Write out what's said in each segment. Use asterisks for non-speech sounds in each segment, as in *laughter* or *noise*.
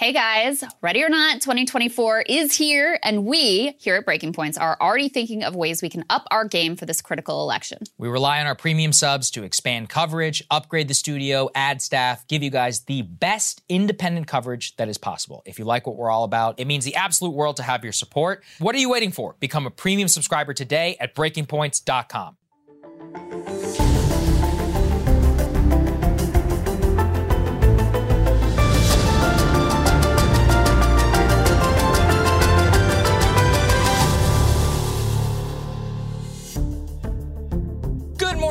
Hey guys, ready or not, 2024 is here, and we here at Breaking Points are already thinking of ways we can up our game for this critical election. We rely on our premium subs to expand coverage, upgrade the studio, add staff, give you guys the best independent coverage that is possible. If you like what we're all about, it means the absolute world to have your support. What are you waiting for? Become a premium subscriber today at breakingpoints.com.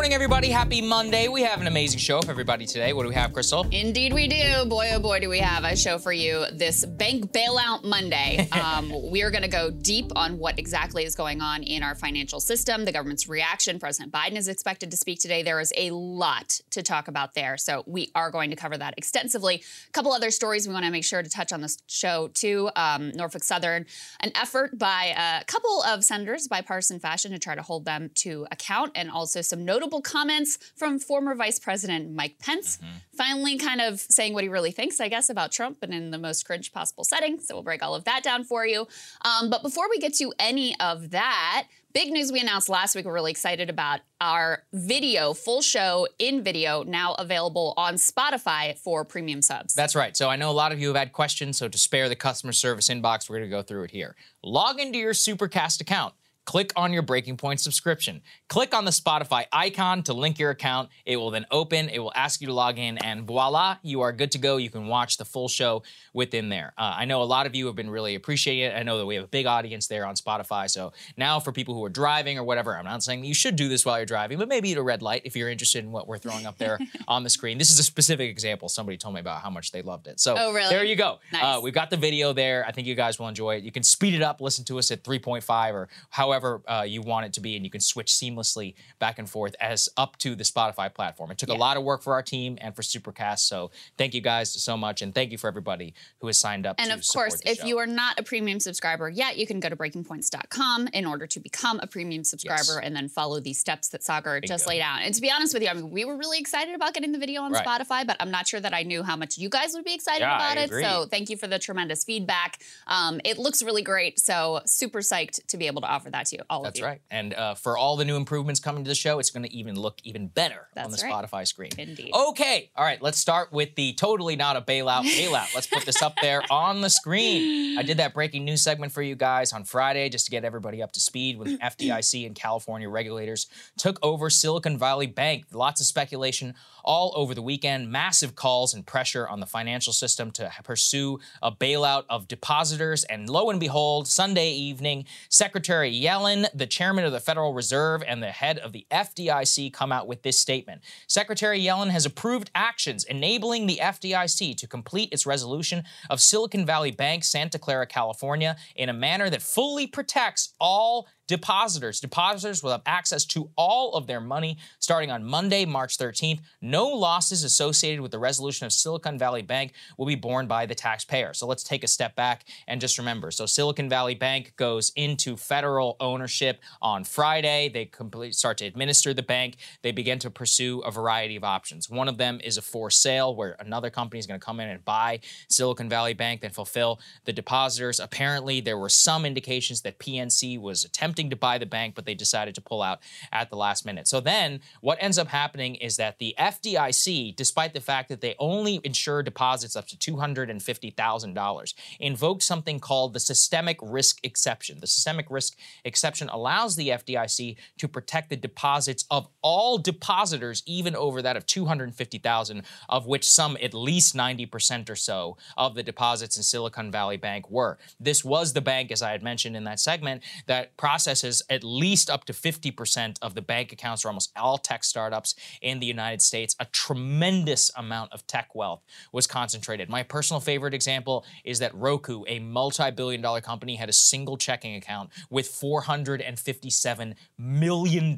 morning, everybody. Happy Monday. We have an amazing show for everybody today. What do we have, Krystal? Indeed, we do. Boy, oh boy, do we have a show for you this Bank Bailout Monday. *laughs* Um, we are going to go deep on what exactly is going on in our financial system, the government's reaction. President Biden is expected to speak today. There is a lot to talk about there. So we are going to cover that extensively. A couple other stories we want to make sure to touch on this show, too. Um, Norfolk Southern, an effort by a couple of senators, bipartisan fashion, to try to hold them to account, and also some notable comments from former Vice President Mike Pence, mm-hmm. finally kind of saying what he really thinks, I guess, about Trump, but in the most cringe possible setting. So we'll break all of that down for you. Um, but before we get to any of that, Big news we announced last week. We're really excited about our video, full show in video, now available on Spotify for premium subs. That's right. So I know a lot of you have had questions. So to spare the customer service inbox, we're going to go through it here. Log into your Supercast account click on your Breaking Point subscription. Click on the Spotify icon to link your account. It will then open, it will ask you to log in, and voila, you are good to go. You can watch the full show within there. Uh, I know a lot of you have been really appreciating it. I know that we have a big audience there on Spotify. So now for people who are driving or whatever, I'm not saying you should do this while you're driving, but maybe at a red light if you're interested in what we're throwing up there *laughs* on the screen. This is a specific example. Somebody told me about how much they loved it. So oh, really? there you go. Nice. Uh, we've got the video there. I think you guys will enjoy it. You can speed it up, listen to us at 3.5 or however uh, you want it to be, and you can switch seamlessly back and forth as up to the Spotify platform. It took yeah. a lot of work for our team and for Supercast, so thank you guys so much, and thank you for everybody who has signed up. And of course, if show. you are not a premium subscriber yet, you can go to breakingpoints.com in order to become a premium subscriber yes. and then follow these steps that Saagar just laid out. And to be honest with you, I mean, we were really excited about getting the video on right. Spotify, but I'm not sure that I knew how much you guys would be excited yeah, about I it. Agree. So thank you for the tremendous feedback. Um, it looks really great, so super psyched to be able to offer that to all That's of you. That's right. And uh, for all the new improvements coming to the show, it's going to even look even better That's on the right. Spotify screen. Indeed. Okay. All right. Let's start with the totally not a bailout bailout. let's put this up there on the screen. I did that breaking news segment for you guys on Friday just to get everybody up to speed when the *clears throat* FDIC and California regulators took over Silicon Valley Bank. Lots of speculation all over the weekend. Massive calls and pressure on the financial system to pursue a bailout of depositors. And lo and behold, Sunday evening, Secretary Yellen, the chairman of the Federal Reserve, and the head of the FDIC come out with this statement. Secretary Yellen has approved actions enabling the FDIC to complete its resolution of Silicon Valley Bank, Santa Clara, California, in a manner that fully protects all depositors. Depositors will have access to all of their money starting on Monday, March 13th. No losses associated with the resolution of Silicon Valley Bank will be borne by the taxpayer. So let's take a step back and just remember. So Silicon Valley Bank goes into federal ownership on Friday. They complete, start to administer the bank. They begin to pursue a variety of options. One of them is a for sale where another company is going to come in and buy Silicon Valley Bank, then fulfill the depositors. Apparently, there were some indications that PNC was attempting to buy the bank, but they decided to pull out at the last minute. So then what ends up happening is that the FDIC, despite the fact that they only insure deposits up to $250,000, invoked something called the systemic risk exception. The systemic risk exception allows the FDIC to protect the deposits of all depositors, even over that of 250,000, of which some at least 90% or so of the deposits in Silicon Valley Bank were. This was the bank, as I had mentioned in that segment, that processes at least up to 50% of the bank accounts for almost all tech startups in the United States. A tremendous amount of tech wealth was concentrated. My personal favorite example is that Roku, a multi billion dollar company, had a single checking account with $457 million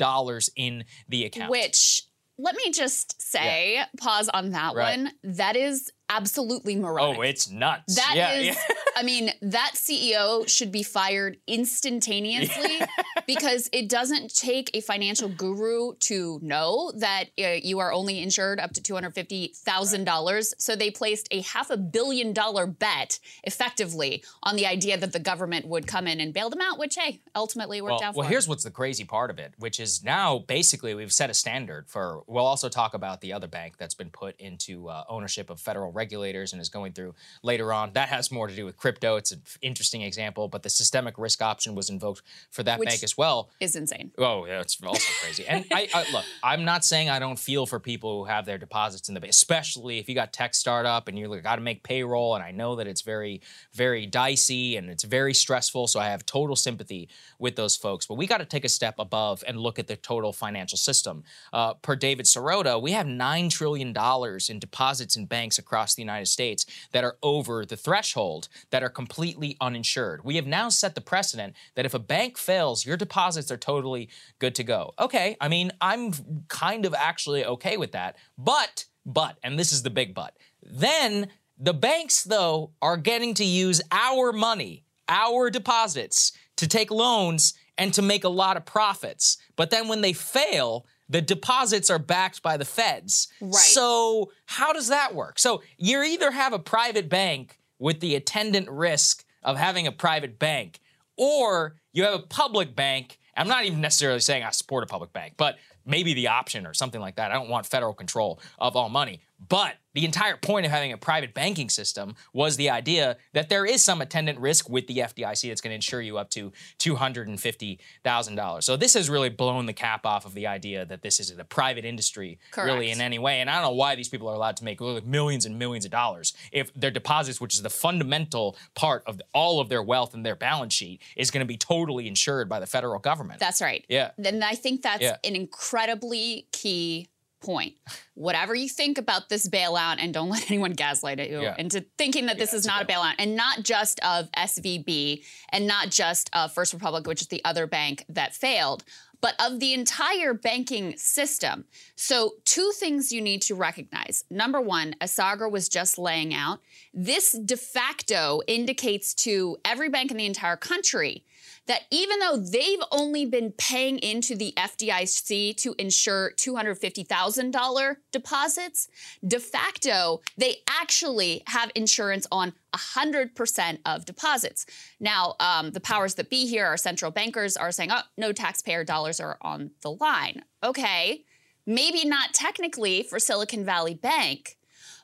in the account. Which, let me just say, yeah. pause on that right. one. That is absolutely moronic. Oh, it's nuts. That yeah, is, yeah. *laughs* I mean, that CEO should be fired instantaneously yeah. *laughs* because it doesn't take a financial guru to know that uh, you are only insured up to $250,000. Right. So they placed a half a billion dollar bet effectively on the idea that the government would come in and bail them out, which, hey, ultimately worked well, out Well, here's what's the crazy part of it, which is now basically we've set a standard for, we'll also talk about the other bank that's been put into uh, ownership of federal regulators and is going through later on. That has more to do with crypto. It's an interesting example, but the systemic risk option was invoked for that Which bank as well. Is insane. Oh, yeah, it's also crazy. And I, I, look, I'm not saying I don't feel for people who have their deposits in the bank, especially if you got tech startup and you got to make payroll. And I know that it's very, very dicey and it's very stressful. So I have total sympathy with those folks. But we got to take a step above and look at the total financial system. Uh, per David Sirota, we have nine trillion dollars in deposits in banks across across the United States that are over the threshold that are completely uninsured. We have now set the precedent that if a bank fails, your deposits are totally good to go. Okay, I mean, I'm kind of actually okay with that. But, but, and this is the big but, then the banks, though, are getting to use our money, our deposits, to take loans and to make a lot of profits. But then when they fail, the deposits are backed by the feds. Right. So how does that work? So you either have a private bank with the attendant risk of having a private bank, or you have a public bank. I'm not even necessarily saying I support a public bank, but maybe the option or something like that. I don't want federal control of all money. But the entire point of having a private banking system was the idea that there is some attendant risk with the FDIC that's going to insure you up to $250,000. So this has really blown the cap off of the idea that this is a private industry Correct. really in any way. And I don't know why these people are allowed to make millions and millions of dollars if their deposits, which is the fundamental part of all of their wealth and their balance sheet, is going to be totally insured by the federal government. That's right. Yeah. And I think that's yeah. an incredibly key point. Whatever you think about this bailout, and don't *laughs* let anyone gaslight you yeah. into thinking that this yeah, is not a bailout, and not just of SVB, and not just of First Republic, which is the other bank that failed, but of the entire banking system. So, two things you need to recognize. Number one, as Saagar was just laying out, this de facto indicates to every bank in the entire country that even though they've only been paying into the FDIC to insure $250,000 deposits, de facto, they actually have insurance on 100% of deposits. Now, um, the powers that be here, our central bankers, are saying, oh, no taxpayer dollars are on the line. Okay, maybe not technically for Silicon Valley Bank,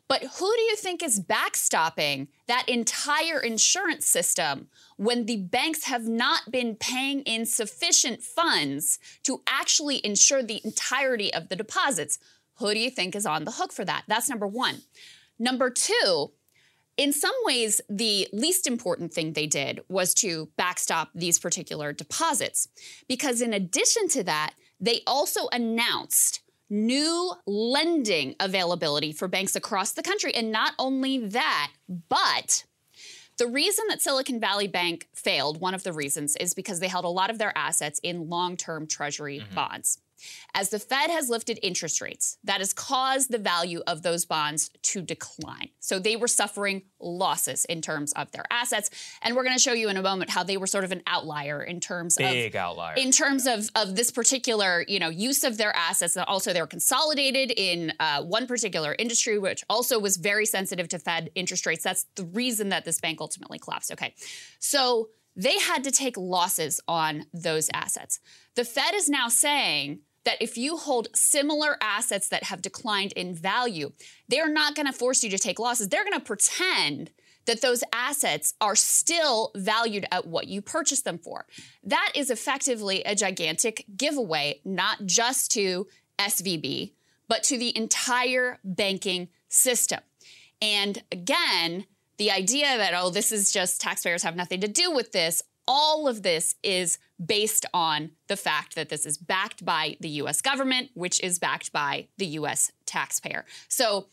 but who do you think is backstopping that entire insurance system when the banks have not been paying in sufficient funds to actually insure the entirety of the deposits? Who do you think is on the hook for that? That's number one. Number two, in some ways, the least important thing they did was to backstop these particular deposits. Because in addition to that, they also announced new lending availability for banks across the country. And not only that, but The reason that Silicon Valley Bank failed, one of the reasons, is because they held a lot of their assets in long term treasury Mm-hmm. bonds. As the Fed has lifted interest rates, that has caused the value of those bonds to decline. So they were suffering losses in terms of their assets. And we're going to show you in a moment how they were sort of an outlier in terms of Big outlier. in terms of, of this particular you know use of their assets and also they were consolidated in uh, one particular industry which also was very sensitive to fed interest rates that's the reason that this bank ultimately collapsed okay so they had to take losses on those assets the fed is now saying that if you hold similar assets that have declined in value they're not going to force you to take losses they're going to pretend that those assets are still valued at what you purchased them for. That is effectively a gigantic giveaway, not just to SVB, but to the entire banking system. And again, the idea that, oh, this is just taxpayers have nothing to do with this, all of this is based on the fact that this is backed by the US government, which is backed by the US taxpayer. So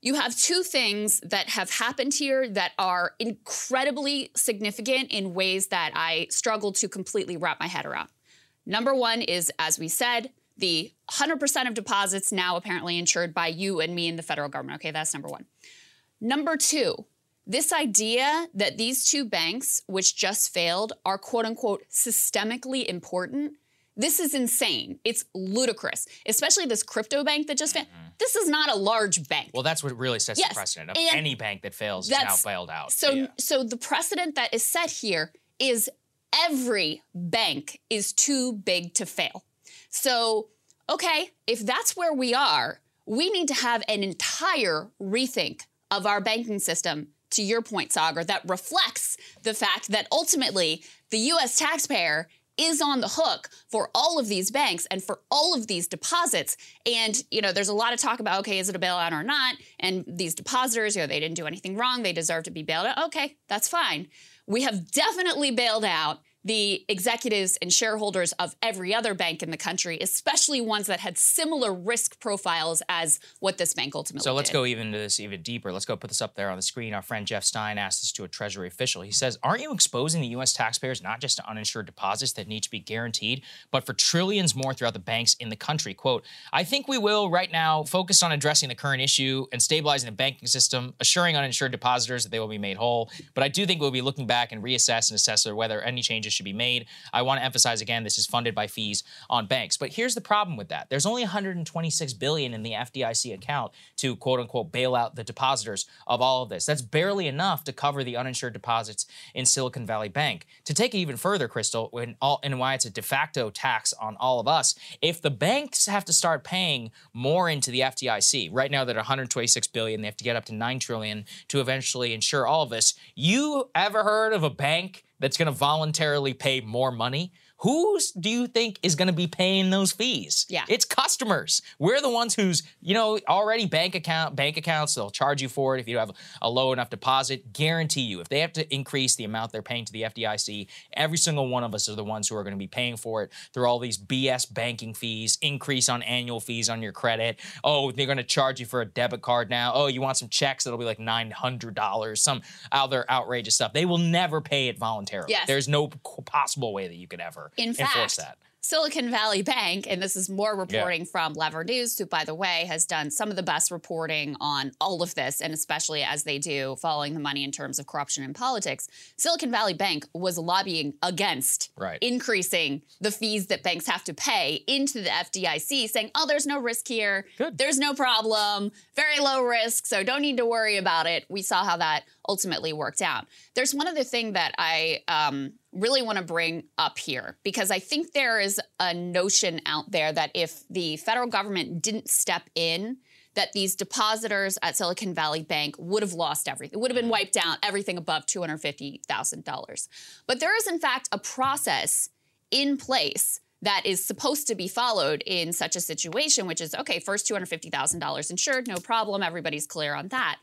you have two things that have happened here that are incredibly significant in ways that I struggle to completely wrap my head around. Number one is, as we said, the 100% of deposits now apparently insured by you and me and the federal government. Okay, that's number one. Number two, this idea that these two banks, which just failed, are quote unquote systemically important. This is insane. It's ludicrous, especially this crypto bank that just failed. Mm-hmm. This is not a large bank. well, that's what really sets Yes, the precedent of and any bank that fails is now bailed out. So, Yeah. so the precedent that is set here is every bank is too big to fail. So, okay, if that's where we are, we need to have an entire rethink of our banking system. To your point, Saagar, that reflects the fact that ultimately the U.S. taxpayer is on the hook for all of these banks and for all of these deposits. And, you know, there's a lot of talk about, okay, is it a bailout or not? And these depositors, you know, they didn't do anything wrong. They deserve to be bailed out. Okay, that's fine. We have definitely bailed out the executives and shareholders of every other bank in the country, especially ones that had similar risk profiles as what this bank ultimately So let's did. go even to this even deeper. Let's go put this up there on the screen. Our friend Jeff Stein asked this to a Treasury official. He says, Aren't you exposing the U.S. taxpayers not just to uninsured deposits that need to be guaranteed, but for trillions more throughout the banks in the country? Quote, I think we will right now focus on addressing the current issue and stabilizing the banking system, assuring uninsured depositors that they will be made whole. But I do think we'll be looking back and reassess and assess whether any changes should be made. I want to emphasize again, this is funded by fees on banks. But here's the problem with that. There's only 126 billion in the FDIC account to quote unquote bail out the depositors of all of this. That's barely enough to cover the uninsured deposits in Silicon Valley Bank. To take it even further, Krystal, all and why it's a de facto tax on all of us, if the banks have to start paying more into the FDIC, right now they're at 126 billion, they have to get up to 9 trillion to eventually insure all of this. You ever heard of a bank that's going to voluntarily pay more money? Who do you think is going to be paying those fees? Yeah. It's customers. We're the ones who's, you know, already bank account bank accounts, they'll charge you for it if you have a low enough deposit. Guarantee you, if they have to increase the amount they're paying to the FDIC, every single one of us are the ones who are going to be paying for it through all these BS banking fees, increase on annual fees on your credit. Oh, they're going to charge you for a debit card now. Oh, you want some checks that'll be like $900, some other outrageous stuff. They will never pay it voluntarily. Yes. There's no possible way that you could ever In enforce fact, that. Silicon Valley Bank, and this is more reporting from Lever News, who, by the way, has done some of the best reporting on all of this, and especially as they do following the money in terms of corruption in politics. Silicon Valley Bank was lobbying against Right. increasing the fees that banks have to pay into the FDIC, saying, oh, there's no risk here. Good. There's no problem. Very low risk, so don't need to worry about it. We saw how that ultimately worked out. There's one other thing that I um, really want to bring up here because I think there is a notion out there that if the federal government didn't step in, that these depositors at Silicon Valley Bank would have lost everything. It would have been wiped out, everything above $250,000. But there is, in fact, a process in place that is supposed to be followed in such a situation, which is okay, first $250,000 insured, no problem, everybody's clear on that.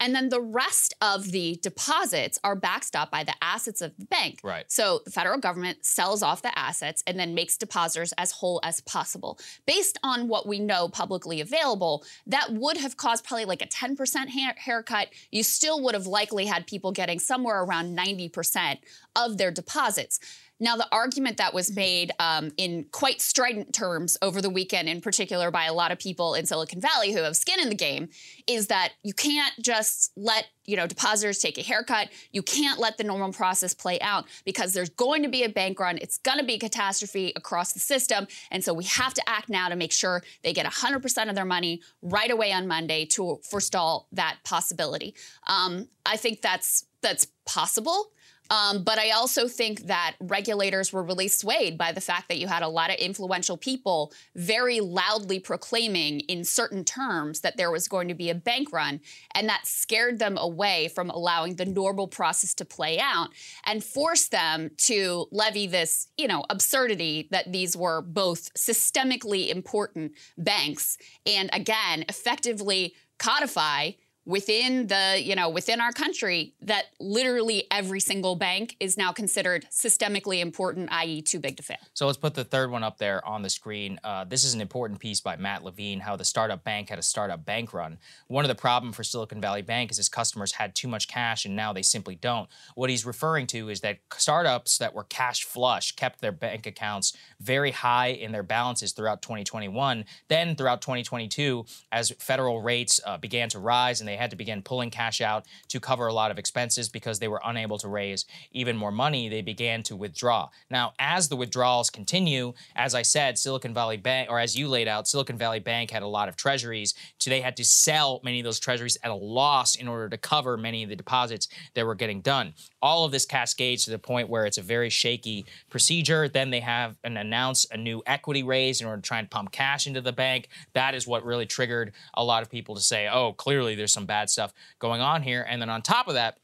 And then the rest of the deposits are backstopped by the assets of the bank. Right. So the federal government sells off the assets and then makes depositors as whole as possible. Based on what we know publicly available, that would have caused probably like a 10% ha- haircut. You still would have likely had people getting somewhere around 90% of their deposits. Now, the argument that was made um, in quite strident terms over the weekend, in particular by a lot of people in Silicon Valley who have skin in the game, is that you can't just let you know depositors take a haircut. You can't let the normal process play out because there's going to be a bank run. It's going to be a catastrophe across the system, and so we have to act now to make sure they get 100% of their money right away on Monday to forestall that possibility. Um, I think that's that's possible. Um, but I also think that regulators were really swayed by the fact that you had a lot of influential people very loudly proclaiming in certain terms that there was going to be a bank run. And that scared them away from allowing the normal process to play out and forced them to levy this, you know, absurdity that these were both systemically important banks and again, effectively codify within the you know within our country that literally every single bank is now considered systemically important i.e too big to fail So let's put the third one up there on the screen. Uh, this is an important piece by Matt Levine, how the startup bank had a startup bank run. One of the problem for Silicon Valley Bank is its customers had too much cash and now they simply don't. What he's referring to is that startups that were cash flush kept their bank accounts very high in their balances throughout 2021. Then throughout 2022, as federal rates uh, began to rise and they had to begin pulling cash out to cover a lot of expenses because they were unable to raise even more money, they began to withdraw. Now, as the withdrawals continue, as I said, Silicon Valley Bank, or as you laid out, Silicon Valley Bank had a lot of treasuries, so they had to sell many of those treasuries at a loss in order to cover many of the deposits that were getting done. All of this cascades to the point where it's a very shaky procedure. Then they have and announce a new equity raise in order to try and pump cash into the bank. That is what really triggered a lot of people to say, oh, clearly there's some bad stuff going on here. And then on top of that,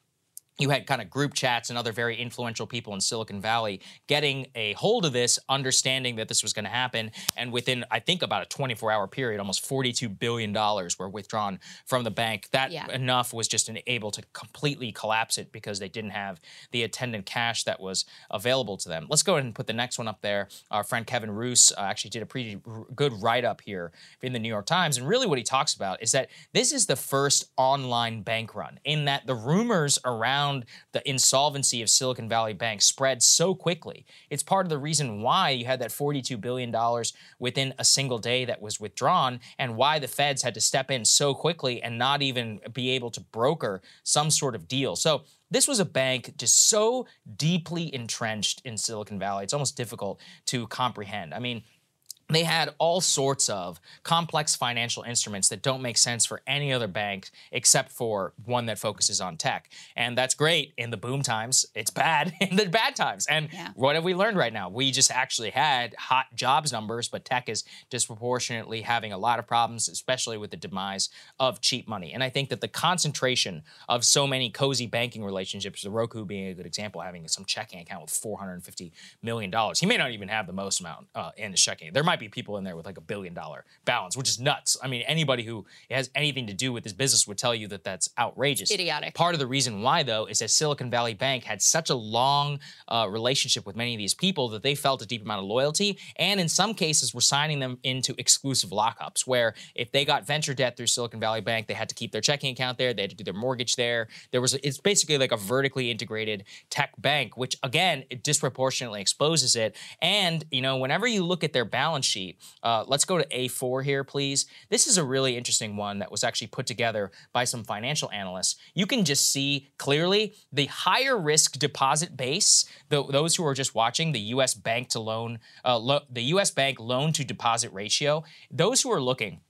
you had kind of group chats and other very influential people in Silicon Valley getting a hold of this, understanding that this was going to happen. And within, I think, about a 24 hour period, almost $42 billion were withdrawn from the bank. That Yeah. enough was just able to completely collapse it because they didn't have the attendant cash that was available to them. Let's go ahead and put the next one up there. Our friend Kevin Roose uh, actually did a pretty r- good write up here in the New York Times. And really, what he talks about is that this is the first online bank run, in that the rumors around the insolvency of Silicon Valley Bank spread so quickly. It's part of the reason why you had that $42 billion within a single day that was withdrawn, and why the feds had to step in so quickly and not even be able to broker some sort of deal. So, this was a bank just so deeply entrenched in Silicon Valley. It's almost difficult to comprehend. I mean, they had all sorts of complex financial instruments that don't make sense for any other bank except for one that focuses on tech. And that's great in the boom times. It's bad *laughs* in the bad times. And Yeah. what have we learned right now? We just actually had hot jobs numbers, but tech is disproportionately having a lot of problems, especially with the demise of cheap money. And I think that the concentration of so many cozy banking relationships, the Roku being a good example, having some checking account with $450 million. He may not even have the most amount uh, in his checking. There might be people in there with like a billion dollar balance, which is nuts. I mean, anybody who has anything to do with this business would tell you that that's outrageous. Idiotic. Part of the reason why, though, is that Silicon Valley Bank had such a long uh, relationship with many of these people that they felt a deep amount of loyalty, and in some cases, were signing them into exclusive lockups, where if they got venture debt through Silicon Valley Bank, they had to keep their checking account there, they had to do their mortgage there. There was it's basically like a vertically integrated tech bank, which again it disproportionately exposes it. And you know, whenever you look at their balance sheet, uh, let's go to A4 here, please. This is a really interesting one that was actually put together by some financial analysts. You can just see clearly the higher risk deposit base. The, those who are just watching the U.S. bank to loan, uh, lo- the U.S. bank loan to deposit ratio. Those who are looking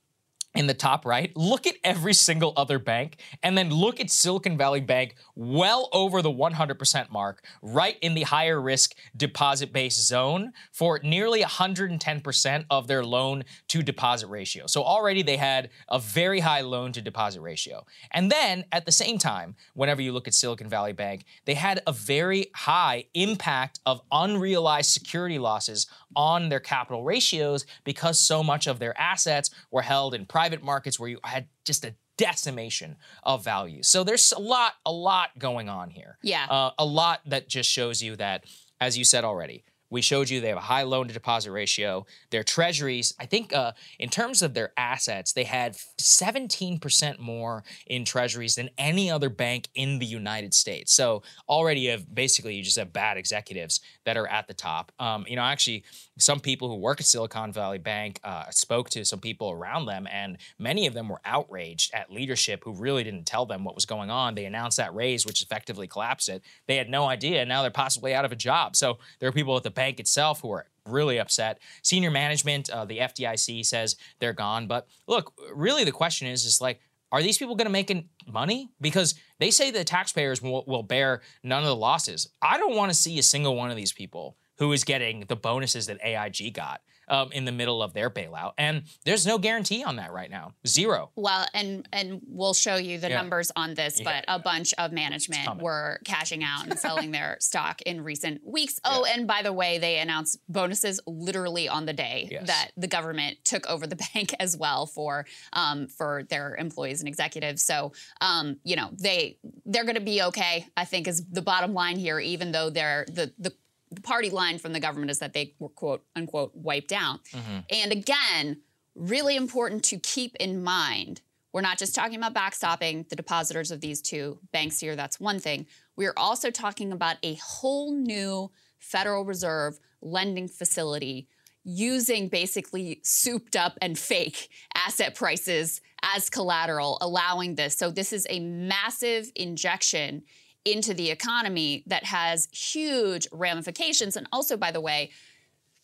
in the top right, look at every single other bank, and then look at Silicon Valley Bank well over the 100% mark, right in the higher risk deposit base zone for nearly 110% of their loan to deposit ratio. So already they had a very high loan to deposit ratio. And then at the same time, whenever you look at Silicon Valley Bank, they had a very high impact of unrealized security losses on their capital ratios because so much of their assets were held in private markets where you had just a decimation of value. So there's a lot, a lot going on here. Yeah. Uh, a lot that just shows you that, as you said already, we showed you they have a high loan to deposit ratio. Their treasuries, I think, uh, in terms of their assets, they had 17% more in treasuries than any other bank in the United States. So already you have basically you just have bad executives that are at the top. Um, you know, actually, some people who work at Silicon Valley Bank uh, spoke to some people around them, and many of them were outraged at leadership who really didn't tell them what was going on. They announced that raise, which effectively collapsed it. They had no idea, and now they're possibly out of a job. So there are people at the bank itself who are really upset. Senior management, uh, the FDIC says they're gone. But look, really the question is, is like, are these people going to make money? Because they say the taxpayers will, will bear none of the losses. I don't want to see a single one of these people who is getting the bonuses that AIG got um, in the middle of their bailout. And there's no guarantee on that right now. Zero. Well, and and we'll show you the Yeah. numbers on this, Yeah. but a bunch of management were cashing out and selling their *laughs* stock in recent weeks. Oh, and by the way, they announced bonuses literally on the day Yes. that the government took over the *laughs* bank as well for um, for their employees and executives. So um, you know they they're going to be okay. I think is the bottom line here, even though they're the the the party line from the government is that they were quote unquote wiped out. Mm-hmm. And again, really important to keep in mind. We're not just talking about backstopping the depositors of these two banks here. That's one thing. We are also talking about a whole new Federal Reserve lending facility using basically souped up and fake asset prices as collateral, allowing this. So, this is a massive injection into the economy that has huge ramifications. And also, by the way,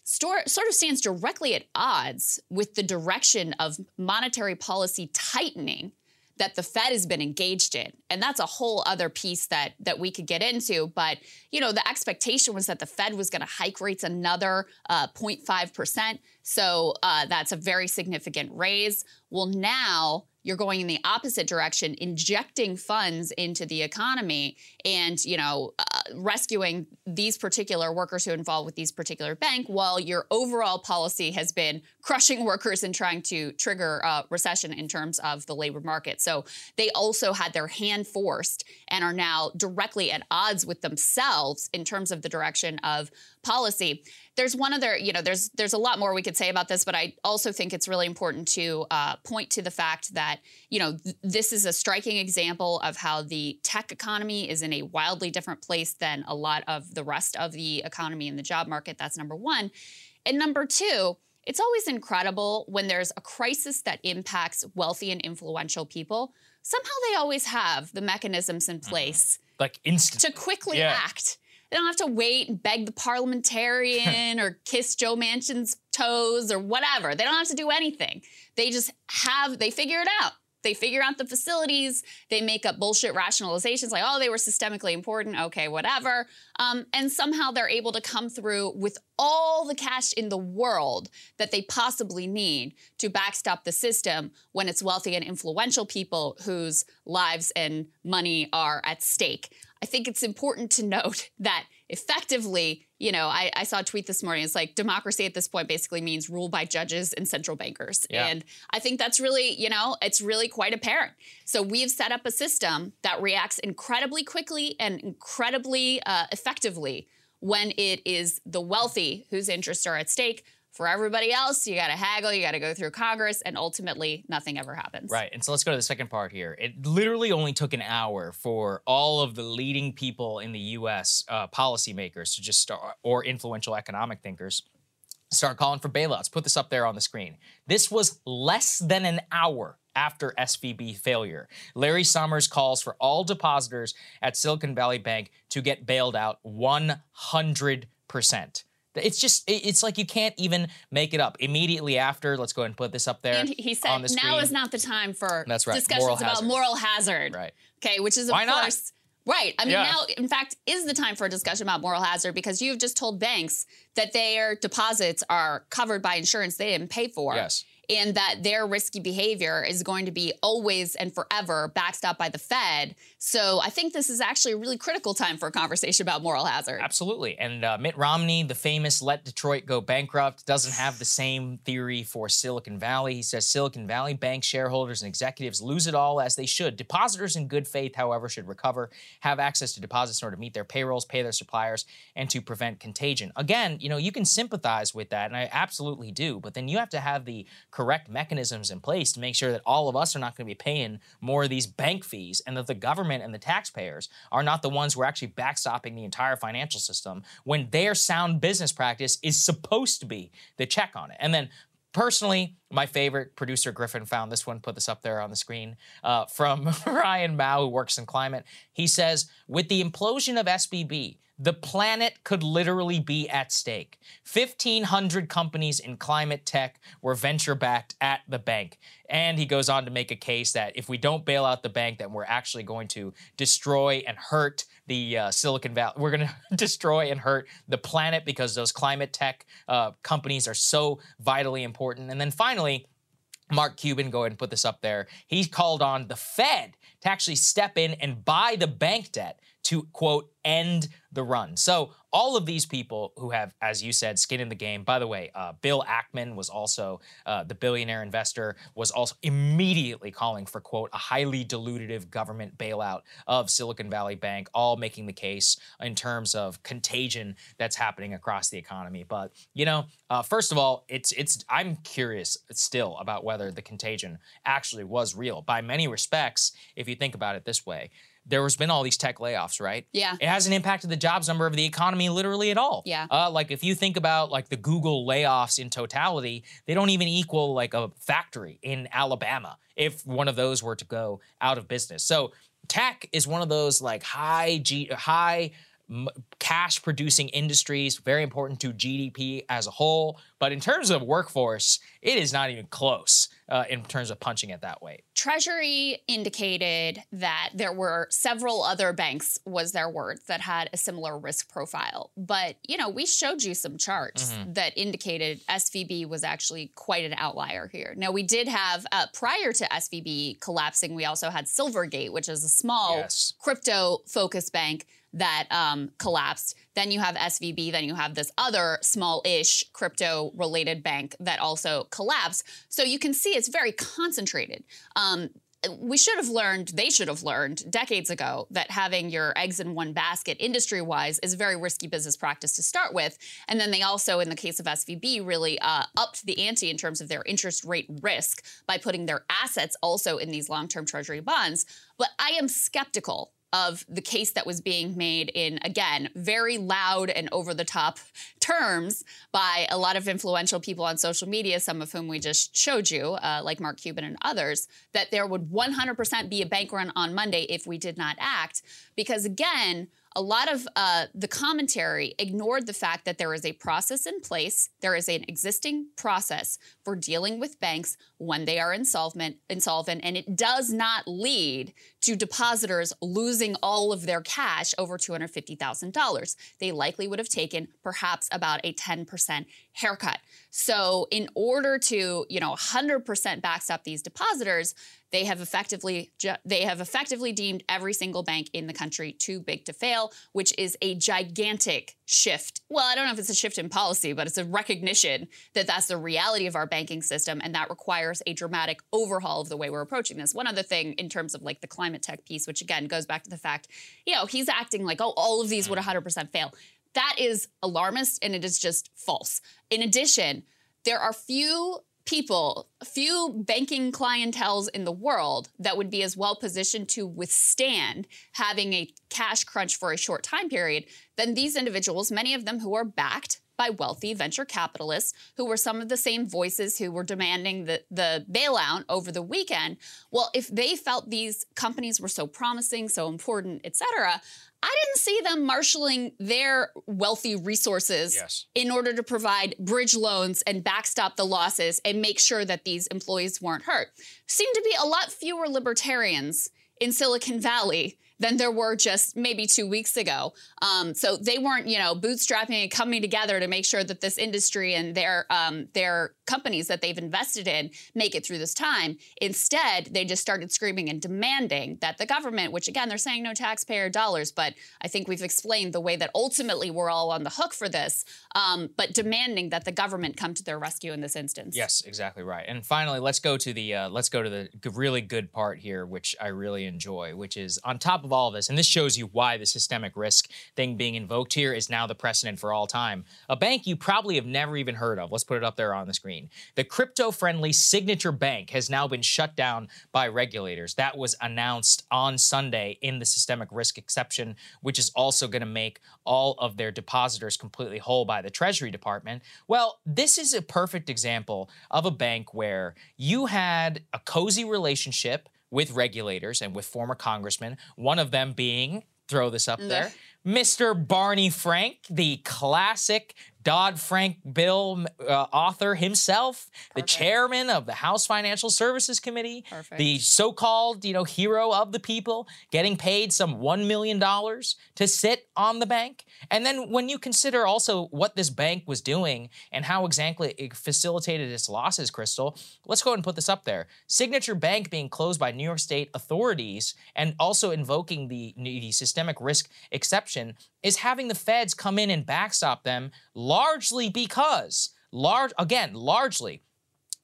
sort of stands directly at odds with the direction of monetary policy tightening that the Fed has been engaged in. And that's a whole other piece that that we could get into. But you know, the expectation was that the Fed was going to hike rates another uh, 0.5 percent. So uh, that's a very significant raise. Well, now you're going in the opposite direction, injecting funds into the economy, and you know, uh, rescuing these particular workers who are involved with these particular bank, while your overall policy has been crushing *laughs* workers and trying to trigger uh, recession in terms of the labor market. So they also had their hand forced and are now directly at odds with themselves in terms of the direction of policy. There's one other, you know, there's there's a lot more we could say about this, but I also think it's really important to uh, point to the fact that you know th- this is a striking example of how the tech economy is in a wildly different place than a lot of the rest of the economy and the job market. That's number one, and number two. It's always incredible when there's a crisis that impacts wealthy and influential people. Somehow they always have the mechanisms in place Like instant. to quickly Yeah. act. They don't have to wait and beg the parliamentarian or kiss Joe Manchin's toes or whatever. They don't have to do anything. They just have, they figure it out. They figure out the facilities. They make up bullshit rationalizations like, oh, they were systemically important. Okay, whatever. Um, and somehow they're able to come through with all the cash in the world that they possibly need to backstop the system when it's wealthy and influential people whose lives and money are at stake. I think it's important to note *laughs* that effectively, you know, I, I saw a tweet this morning. It's like democracy at this point basically means rule by judges and central bankers. Yeah. And I think that's really, you know, it's really quite apparent. So we've set up a system that reacts incredibly quickly and incredibly uh, effectively when it is the wealthy whose interests are at stake. For everybody else, you got to haggle, you got to go through Congress, and ultimately nothing ever happens. Right. And so let's go to the second part here. It literally only took an hour for all of the leading people in the US, uh, policymakers to just start, or influential economic thinkers, start calling for bailouts. Put this up there on the screen. This was less than an hour after SVB failure. Larry Summers calls for all depositors at Silicon Valley Bank to get bailed out 100%. It's just, it's like you can't even make it up. Immediately after, let's go ahead and put this up there. And he said, now screen. is not the time for That's right, discussions moral about hazard. moral hazard. Right. Okay, which is of Why not? course right. I mean, Yeah. now in fact is the time for a discussion about moral hazard because you've just told banks that their deposits are covered by insurance they didn't pay for. Yes. In that their risky behavior is going to be always and forever backstopped by the Fed. So I think this is actually a really critical time for a conversation about moral hazard. Absolutely. And uh, Mitt Romney, the famous let Detroit go bankrupt, doesn't have the same theory for Silicon Valley. He says Silicon Valley bank shareholders and executives lose it all as they should. Depositors in good faith, however, should recover, have access to deposits in order to meet their payrolls, pay their suppliers, and to prevent contagion. Again, you know, you can sympathize with that, and I absolutely do, but then you have to have the correct mechanisms in place to make sure that all of us are not going to be paying more of these bank fees and that the government and the taxpayers are not the ones who are actually backstopping the entire financial system when their sound business practice is supposed to be the check on it. And then Personally, my favorite producer Griffin found this one, put this up there on the screen uh, from *laughs* Ryan Mao, who works in climate. He says, with the implosion of SVB, the planet could literally be at stake. 1,500 companies in climate tech were venture backed at the bank. And he goes on to make a case that if we don't bail out the bank, then we're actually going to destroy and hurt the uh, Silicon Valley. We're going *laughs* to destroy and hurt the planet because those climate tech uh, companies are so vitally important. And then finally, Mark Cuban, go ahead and put this up there. He called on the Fed to actually step in and buy the bank debt to quote end the run. So all of these people who have, as you said, skin in the game. By the way, uh, Bill Ackman was also uh, the billionaire investor was also immediately calling for quote a highly dilutive government bailout of Silicon Valley Bank, all making the case in terms of contagion that's happening across the economy. But you know, uh, first of all, it's it's I'm curious still about whether the contagion actually was real. By many respects, if you think about it this way there has been all these tech layoffs, right? Yeah. It hasn't impacted the jobs number of the economy literally at all. Yeah. Uh, like if you think about like the Google layoffs in totality, they don't even equal like a factory in Alabama if one of those were to go out of business. So tech is one of those like high G high cash producing industries, very important to GDP as a whole. But in terms of workforce, it is not even close uh, in terms of punching it that way. Treasury indicated that there were several other banks, was their words, that had a similar risk profile. But, you know, we showed you some charts mm-hmm. that indicated SVB was actually quite an outlier here. Now, we did have, uh, prior to SVB collapsing, we also had Silvergate, which is a small yes. crypto focused bank that um, collapsed. Then you have SVB. Then you have this other small-ish crypto-related bank that also collapsed. So you can see it's very concentrated. Um, we should have learned, they should have learned decades ago that having your eggs in one basket industry wise is a very risky business practice to start with. And then they also, in the case of SVB, really uh, upped the ante in terms of their interest rate risk by putting their assets also in these long term treasury bonds. But I am skeptical of the case that was being made in, again, very loud and over the top terms by a lot of influential people on social media, some of whom we just showed you, uh, like Mark Cuban and others, that there would 100% be a bank run on Monday if we did not act. Because again, a lot of uh, the commentary ignored the fact that there is a process in place. There is an existing process for dealing with banks when they are insolvent, insolvent, and it does not lead to depositors losing all of their cash over $250,000. They likely would have taken perhaps about a 10% haircut. So in order to, you know, 100% backstop these depositors, they have effectively they have effectively deemed every single bank in the country too big to fail, which is a gigantic shift. Well, I don't know if it's a shift in policy, but it's a recognition that that's the reality of our banking system and that requires a dramatic overhaul of the way we're approaching this. One other thing in terms of like the climate tech piece, which again goes back to the fact, you know, he's acting like, oh, all of these would 100% fail. That is alarmist and it is just false. In addition, there are few people, few banking clientels in the world that would be as well positioned to withstand having a cash crunch for a short time period than these individuals, many of them who are backed by wealthy venture capitalists who were some of the same voices who were demanding the, the bailout over the weekend. Well, if they felt these companies were so promising, so important, et cetera, I didn't see them marshaling their wealthy resources yes. in order to provide bridge loans and backstop the losses and make sure that these employees weren't hurt. Seemed to be a lot fewer libertarians in Silicon Valley than there were just maybe two weeks ago. Um, so they weren't, you know, bootstrapping and coming together to make sure that this industry and their um, their companies that they've invested in make it through this time. Instead, they just started screaming and demanding that the government, which again they're saying no taxpayer dollars, but I think we've explained the way that ultimately we're all on the hook for this, um, but demanding that the government come to their rescue in this instance. Yes, exactly right. And finally, let's go to the uh, let's go to the really good part here, which I really enjoy, which is on top of all of this, and this shows you why the systemic risk thing being invoked here is now the precedent for all time. A bank you probably have never even heard of. Let's put it up there on the screen. The crypto-friendly Signature Bank has now been shut down by regulators. That was announced on Sunday in the systemic risk exception, which is also going to make all of their depositors completely whole by the Treasury Department. Well, this is a perfect example of a bank where you had a cozy relationship with regulators and with former congressmen, one of them being, throw this up there, Mr. Barney Frank, the classic Dodd Frank bill uh, author himself, the chairman of the House Financial Services Committee, Perfect. the so-called, you know, hero of the people, getting paid some 1 million dollars to sit on the bank. And then when you consider also what this bank was doing and how exactly it facilitated its losses, Krystal, let's go ahead and put this up there. Signature Bank being closed by New York State authorities and also invoking the, the systemic risk exception is having the feds come in and backstop them largely because large again largely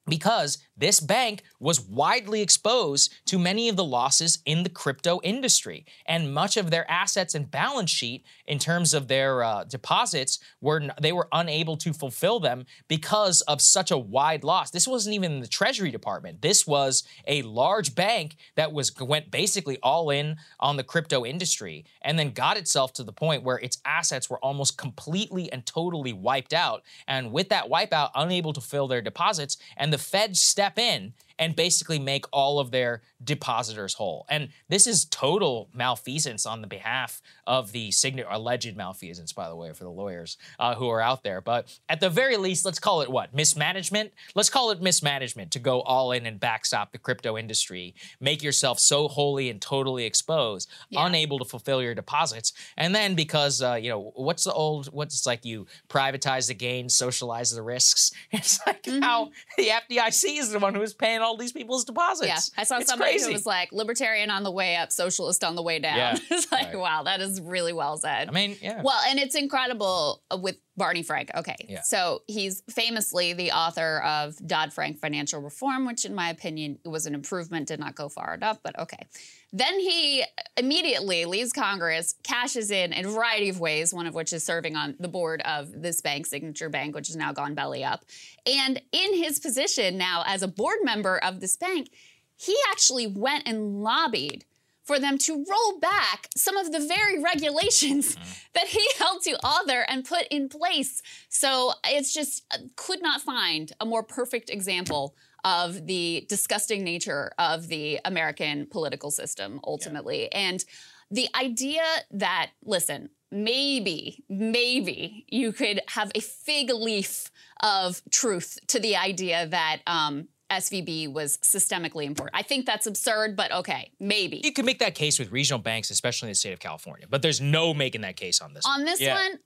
because this bank was widely exposed to many of the losses in the crypto industry and much of their assets and balance sheet in terms of their uh, deposits were they were unable to fulfill them because of such a wide loss. This wasn't even the treasury department. This was a large bank that was went basically all in on the crypto industry and then got itself to the point where its assets were almost completely and totally wiped out and with that wipeout unable to fill their deposits and the feds step in and basically make all of their depositors whole. And this is total malfeasance on the behalf of the signature, alleged malfeasance, by the way, for the lawyers uh, who are out there. But at the very least, let's call it what? Mismanagement? Let's call it mismanagement to go all in and backstop the crypto industry, make yourself so wholly and totally exposed, unable to fulfill your deposits. And then because, uh, you know, what's the old, what's like you privatize the gains, socialize the risks? *laughs* It's like how the FDIC is the one who's paying all these people's deposits. Yeah, I saw It's somebody crazy. who was like libertarian on the way up, socialist on the way down. Yeah, *laughs* it's like, right. wow, that is really well said. I mean, yeah. Well, and it's incredible uh, with Barney Frank. Okay. Yeah. So he's famously the author of Dodd Frank Financial Reform, which, in my opinion, was an improvement, did not go far enough, but okay. Then he immediately leaves Congress, cashes in in a variety of ways, one of which is serving on the board of this bank, Signature Bank, which has now gone belly up. And in his position now as a board member of this bank, he actually went and lobbied for them to roll back some of the very regulations *laughs* that he helped to author and put in place. So it's just uh, could not find a more perfect example of the disgusting nature of the American political system ultimately. And the idea that, listen, maybe, maybe you could have a fig leaf of truth to the idea that um, SVB was systemically important. I think that's absurd, but okay, maybe. you could make that case with regional banks, especially in the state of California, but there's no making that case on this. On this Yeah. one,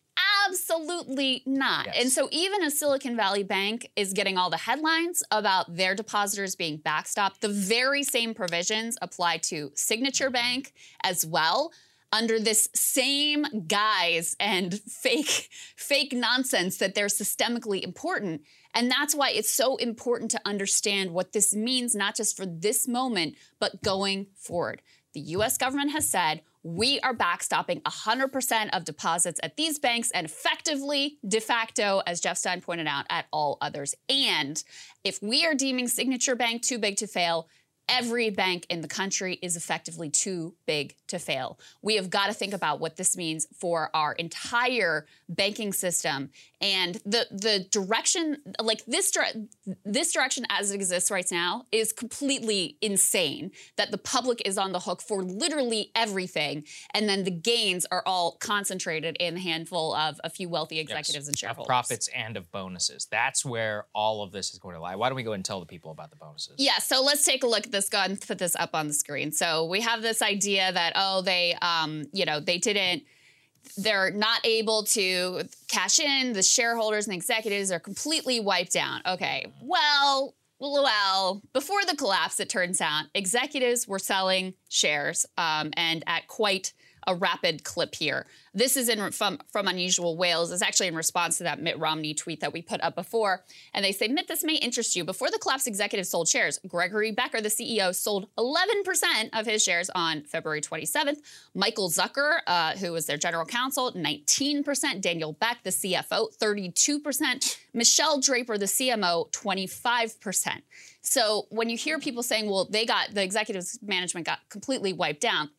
absolutely not. Yes. And so even as Silicon Valley Bank is getting all the headlines about their depositors being backstopped, the very same provisions apply to Signature Bank as well. Under this same guise and fake, fake nonsense that they're systemically important. And that's why it's so important to understand what this means, not just for this moment, but going forward. The US government has said we are backstopping 100% of deposits at these banks and effectively, de facto, as Jeff Stein pointed out, at all others. And if we are deeming Signature Bank too big to fail, every bank in the country is effectively too big to fail. We have got to think about what this means for our entire banking system and the the direction like this dire- this direction as it exists right now is completely insane that the public is on the hook for literally everything and then the gains are all concentrated in a handful of a few wealthy executives and shareholders. of profits and of bonuses. That's where all of this is going to lie. Why don't we go and tell the people about the bonuses? Yeah, so let's take a look this. Go and put this up on the screen. So we have this idea that oh, they, um, you know, they didn't. They're not able to cash in. The shareholders and executives are completely wiped down. Okay, well, well, before the collapse, it turns out executives were selling shares um, and at quite a rapid clip here. This is in from from Unusual Whales. It's actually in response to that Mitt Romney tweet that we put up before. And they say, Mitt, this may interest you. Before the collapse, executives sold shares. Gregory Becker, the CEO, sold 11% of his shares on February 27th. Michael Zucker, uh, who was their general counsel, 19%. Daniel Beck, the CFO, 32%. Michelle Draper, the CMO, 25%. So when you hear people saying, well, they got the executives management got completely wiped down,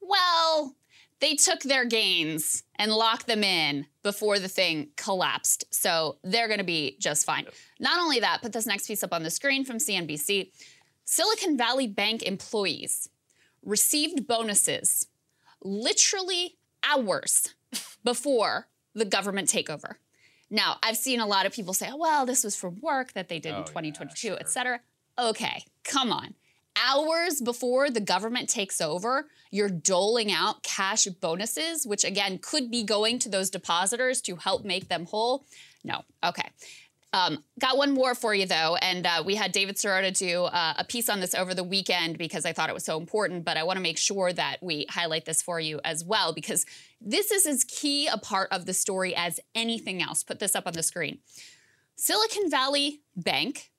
well, they took their gains and locked them in before the thing collapsed. So they're going to be just fine. Not only that, put this next piece up on the screen from CNBC. Silicon Valley Bank employees received bonuses literally hours *laughs* before the government takeover. Now, I've seen a lot of people say, oh, well, this was from work that they did Oh, in yeah, 2022, sure. et cetera. Okay, come on. Hours before the government takes over, you're doling out cash bonuses, which again could be going to those depositors to help make them whole. No. Okay. Um, got one more for you though, and uh, we had David Sirota do uh, a piece on this over the weekend because I thought it was so important. But I want to make sure that we highlight this for you as well because this is as key a part of the story as anything else. Put this up on the screen. Silicon Valley Bank,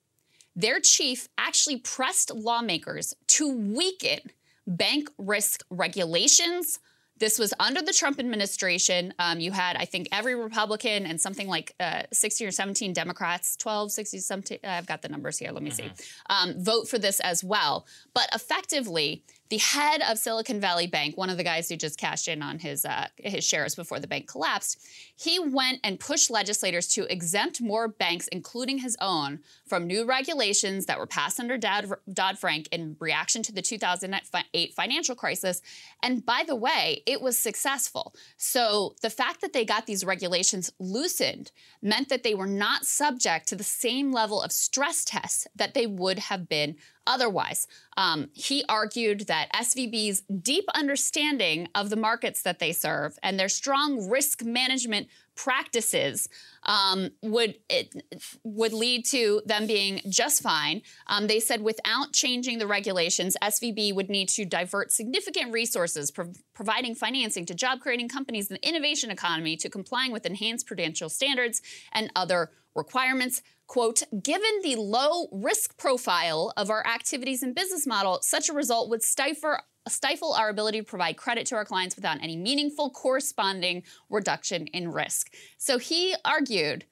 their chief actually pressed lawmakers to weaken bank risk regulations. This was under the Trump administration. Um, you had, I think, every Republican and something like uh, 16 or 17 Democrats, 12, 60, 17, I've got the numbers here, let me see, um, vote for this as well. But effectively, the head of Silicon Valley Bank, one of the guys who just cashed in on his uh, his shares before the bank collapsed, he went and pushed legislators to exempt more banks, including his own, from new regulations that were passed under Dodd Frank in reaction to the 2008 financial crisis. And by the way, it was successful. So the fact that they got these regulations loosened meant that they were not subject to the same level of stress tests that they would have been otherwise. Um, he argued that SVB's deep understanding of the markets that they serve and their strong risk management practices um, would it would lead to them being just fine. Um, they said without changing the regulations, SVB would need to divert significant resources, pro- providing financing to job creating companies in the innovation economy to complying with enhanced prudential standards and other requirements. Quote, given the low risk profile of our activities and business model, such a result would stifle, stifle our ability to provide credit to our clients without any meaningful corresponding reduction in risk. So he argued,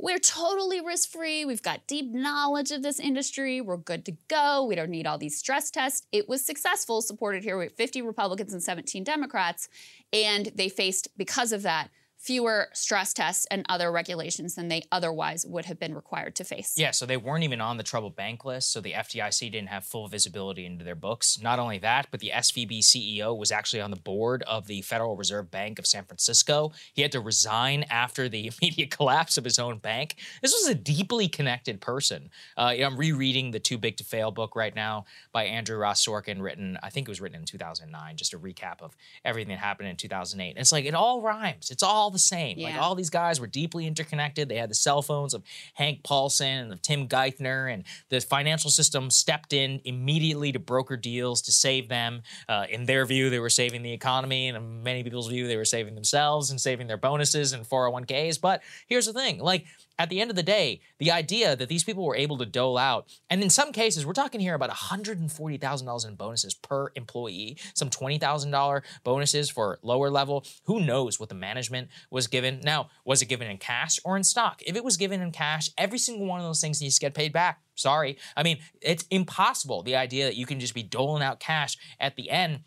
we're totally risk free. We've got deep knowledge of this industry. We're good to go. We don't need all these stress tests. It was successful, supported here with 50 Republicans and 17 Democrats. And they faced, because of that, fewer stress tests and other regulations than they otherwise would have been required to face. Yeah, so they weren't even on the troubled bank list, so the FDIC didn't have full visibility into their books. Not only that, but the SVB CEO was actually on the board of the Federal Reserve Bank of San Francisco. He had to resign after the *laughs* immediate collapse of his own bank. This was a deeply connected person. Uh, I'm rereading the Too Big to Fail book right now by Andrew Ross Sorkin, written, I think it was written in 2009, just a recap of everything that happened in 2008. And it's like, it all rhymes. It's all the same. Like all these guys were deeply interconnected. They had the cell phones of Hank Paulson and of Tim Geithner, and the financial system stepped in immediately to broker deals to save them. Uh, in their view, they were saving the economy, and in many people's view, they were saving themselves and saving their bonuses and 401ks. But here's the thing: like at the end of the day, the idea that these people were able to dole out, and in some cases, we're talking here about $140,000 in bonuses per employee, some $20,000 bonuses for lower level. Who knows what the management was given? Now, was it given in cash or in stock? If it was given in cash, every single one of those things needs to get paid back. Sorry. I mean, it's impossible the idea that you can just be doling out cash at the end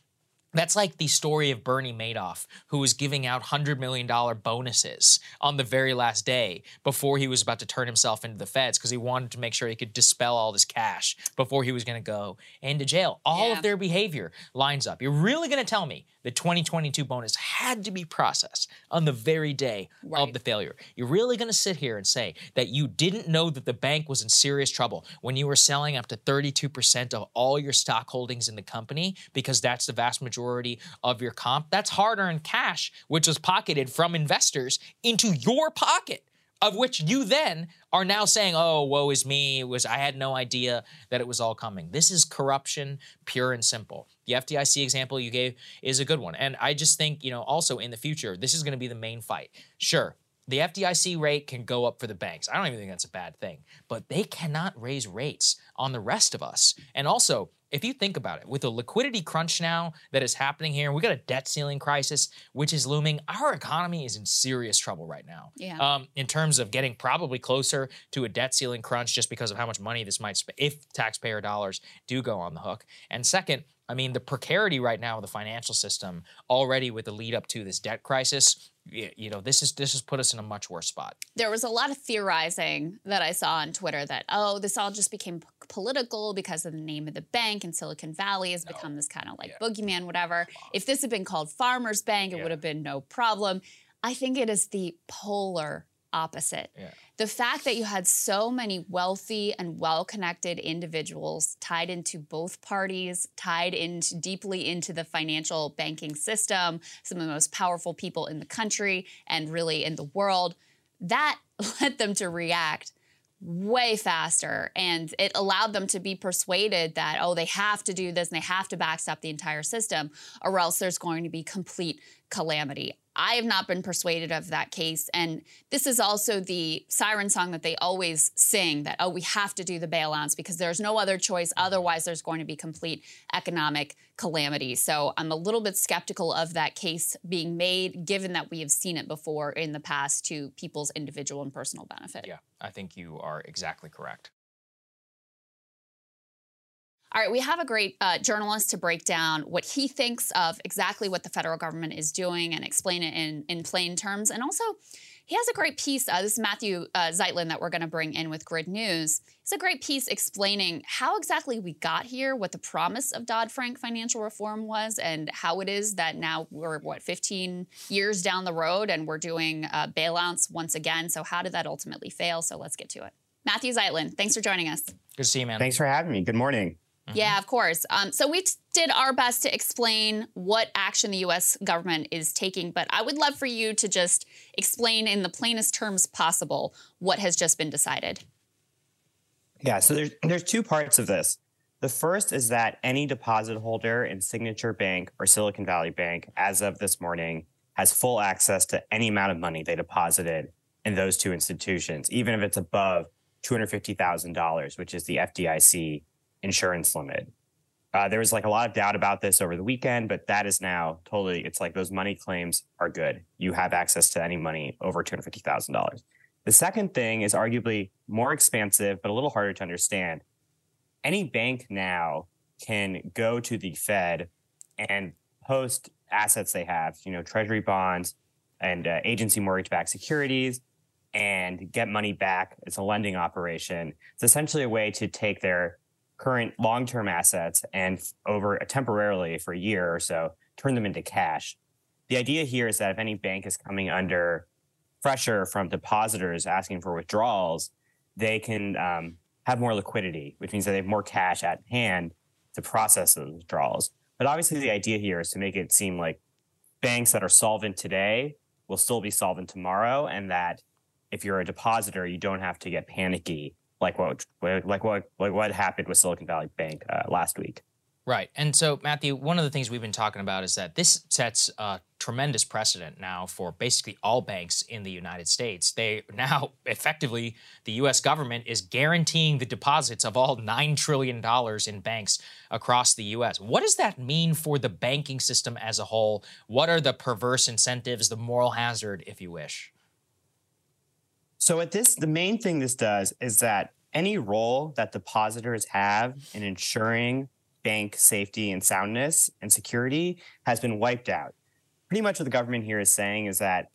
That's like the story of Bernie Madoff, who was giving out $100 million bonuses on the very last day before he was about to turn himself into the feds because he wanted to make sure he could dispel all this cash before he was going to go into jail. All Yeah. of their behavior lines up. You're really going to tell me the 2022 bonus had to be processed on the very day of the failure? You're really going to sit here and say that you didn't know that the bank was in serious trouble when you were selling up to 32% of all your stock holdings in the company because that's the vast majority of your comp? That's hard earned cash, which was pocketed from investors into your pocket. Of which you then are now saying, "Oh, woe is me! It was I had no idea that it was all coming." This is corruption, pure and simple. The FDIC example you gave is a good one, and I just think you know also in the future this is going to be the main fight. Sure, the FDIC rate can go up for the banks. I don't even think that's a bad thing, but they cannot raise rates on the rest of us. And also, if you think about it, with the liquidity crunch now that is happening here, we got a debt ceiling crisis which is looming. Our economy is in serious trouble right now. Yeah. Um, in terms of getting probably closer to a debt ceiling crunch, just because of how much money this might spend if taxpayer dollars do go on the hook. And second, I mean, the precarity right now of the financial system already with the lead up to this debt crisis. You know, this is this has put us in a much worse spot. there was a lot of theorizing that I saw on Twitter that, oh, this all just became p- political because of the name of the bank and Silicon Valley has become this kind of like boogeyman, whatever. If this had been called Farmers Bank, it would have been no problem. I think it is the polar opposite. Yeah. The fact that you had so many wealthy and well connected individuals tied into both parties, tied into deeply into the financial banking system, some of the most powerful people in the country and really in the world, that *laughs* led them to react way faster. And it allowed them to be persuaded that oh they have to do this and they have to backstop the entire system or else there's going to be complete calamity. I have not been persuaded of that case. And this is also the siren song that they always sing that oh we have to do the bailouts because there's no other choice. Otherwise there's going to be complete economic calamity. So i'm a little bit skeptical of that case being made given that we have seen it before in the past to people's individual and personal benefit. Yeah, I think you are exactly correct. All right, we have a great uh, journalist to break down what he thinks of exactly what the federal government is doing and explain it in, in plain terms. And also, he has a great piece. Uh, this is Matthew uh, Zeitlin that we're going to bring in with Grid News. It's a great piece explaining how exactly we got here, what the promise of Dodd Frank financial reform was, and how it is that now we're, what, 15 years down the road and we're doing uh, bailouts once again. So, how did that ultimately fail? So, let's get to it. Matthew Zeitlin, thanks for joining us. Good to see you, man. Thanks for having me. Good morning. Yeah, of course. Um, so we t- did our best to explain what action the U.S. government is taking, but I would love for you to just explain in the plainest terms possible what has just been decided. Yeah, so there's there's two parts of this. The first is that any deposit holder in Signature Bank or Silicon Valley Bank, as of this morning, has full access to any amount of money they deposited in those two institutions, even if it's above $250,000, which is the FDIC insurance limit. Uh, there was like a lot of doubt about this over the weekend, but that is now totally, it's like those money claims are good. You have access to any money over $250,000. The second thing is arguably more expansive, but a little harder to understand. Any bank now can go to the Fed and post assets they have, you know, treasury bonds and uh, agency mortgage backed securities and get money back. It's a lending operation. It's essentially a way to take their current long term assets and over temporarily for a year or so, turn them into cash. The idea here is that if any bank is coming under pressure from depositors asking for withdrawals, they can um, have more liquidity, which means that they have more cash at hand to process those withdrawals. But obviously, the idea here is to make it seem like banks that are solvent today will still be solvent tomorrow, and that if you're a depositor, you don't have to get panicky like what like what like what happened with Silicon Valley Bank uh, last week. Right. And so, Matthew, one of the things we've been talking about is that this sets a tremendous precedent now for basically all banks in the United States. They now *laughs* effectively, the US government is guaranteeing the deposits of all $9 trillion in banks across the US. What does that mean for the banking system as a whole? What are the perverse incentives, the moral hazard, if you wish? So at this, the main thing this does is that any role that depositors have in ensuring bank safety and soundness and security has been wiped out. Pretty much what the government here is saying is that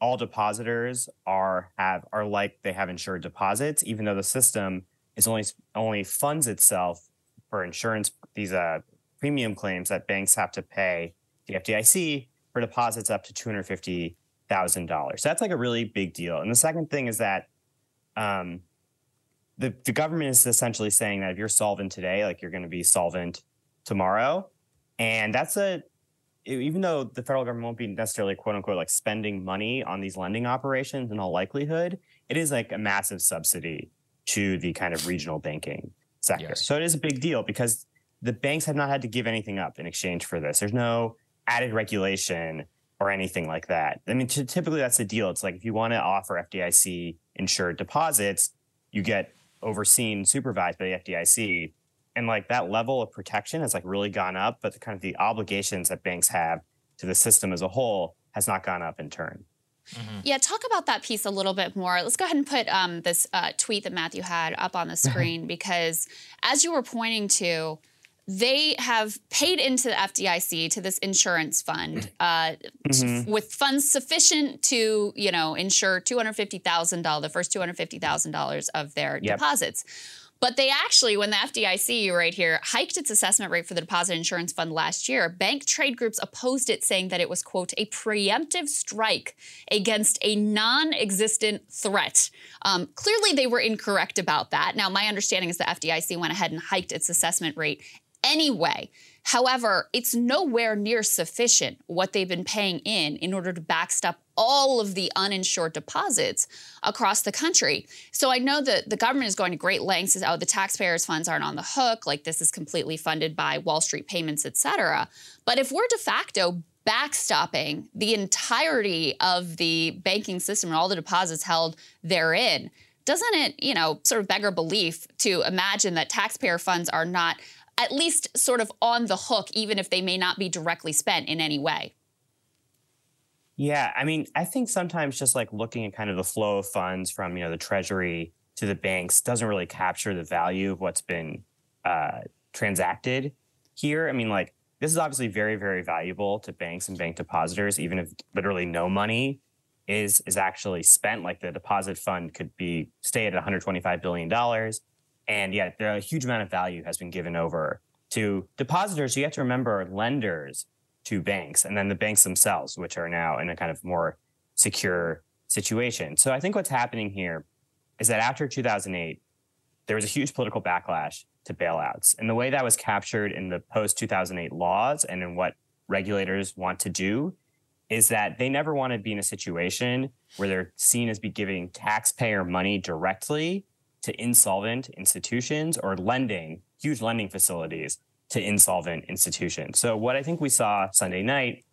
all depositors are have are like they have insured deposits, even though the system is only only funds itself for insurance these uh, premium claims that banks have to pay the FDIC for deposits up to two hundred fifty thousand dollars. So that's like a really big deal. And the second thing is that um, the the government is essentially saying that if you're solvent today, like you're going to be solvent tomorrow, and that's a even though the federal government won't be necessarily quote unquote like spending money on these lending operations in all likelihood, it is like a massive subsidy to the kind of regional banking sector. Yes. So it is a big deal because the banks have not had to give anything up in exchange for this. There's no added regulation or anything like that. I mean, t- typically that's the deal. It's like if you want to offer FDIC insured deposits, you get overseen, supervised by the FDIC and like that level of protection has like really gone up but the kind of the obligations that banks have to the system as a whole has not gone up in turn mm-hmm. yeah talk about that piece a little bit more let's go ahead and put um, this uh, tweet that matthew had up on the *laughs* screen because as you were pointing to they have paid into the FDIC to this insurance fund uh, mm-hmm. with funds sufficient to, you know, insure two hundred fifty thousand dollars, the first two hundred fifty thousand dollars of their yep. deposits. But they actually, when the FDIC right here hiked its assessment rate for the deposit insurance fund last year, bank trade groups opposed it, saying that it was, quote, a preemptive strike against a non existent threat. Um, clearly, they were incorrect about that. Now, my understanding is the FDIC went ahead and hiked its assessment rate anyway. However, it's nowhere near sufficient what they've been paying in in order to backstop all of the uninsured deposits across the country. So I know that the government is going to great lengths as oh the taxpayers' funds aren't on the hook, like this is completely funded by Wall Street payments, et cetera. But if we're de facto backstopping the entirety of the banking system and all the deposits held therein, doesn't it, you know, sort of beggar belief to imagine that taxpayer funds are not at least sort of on the hook, even if they may not be directly spent in any way. Yeah, I mean, I think sometimes just like looking at kind of the flow of funds from you know the Treasury to the banks doesn't really capture the value of what's been uh, transacted here. I mean, like this is obviously very very valuable to banks and bank depositors, even if literally no money is is actually spent. Like the deposit fund could be stay at 125 billion dollars, and yet, there a huge amount of value has been given over to depositors. You have to remember lenders to banks, and then the banks themselves, which are now in a kind of more secure situation. So I think what's happening here is that after 2008, there was a huge political backlash to bailouts. And the way that was captured in the post 2008 laws and in what regulators want to do is that they never want to be in a situation where they're seen as be giving taxpayer money directly to insolvent institutions or lending, huge lending facilities to insolvent institutions. So, what I think we saw Sunday night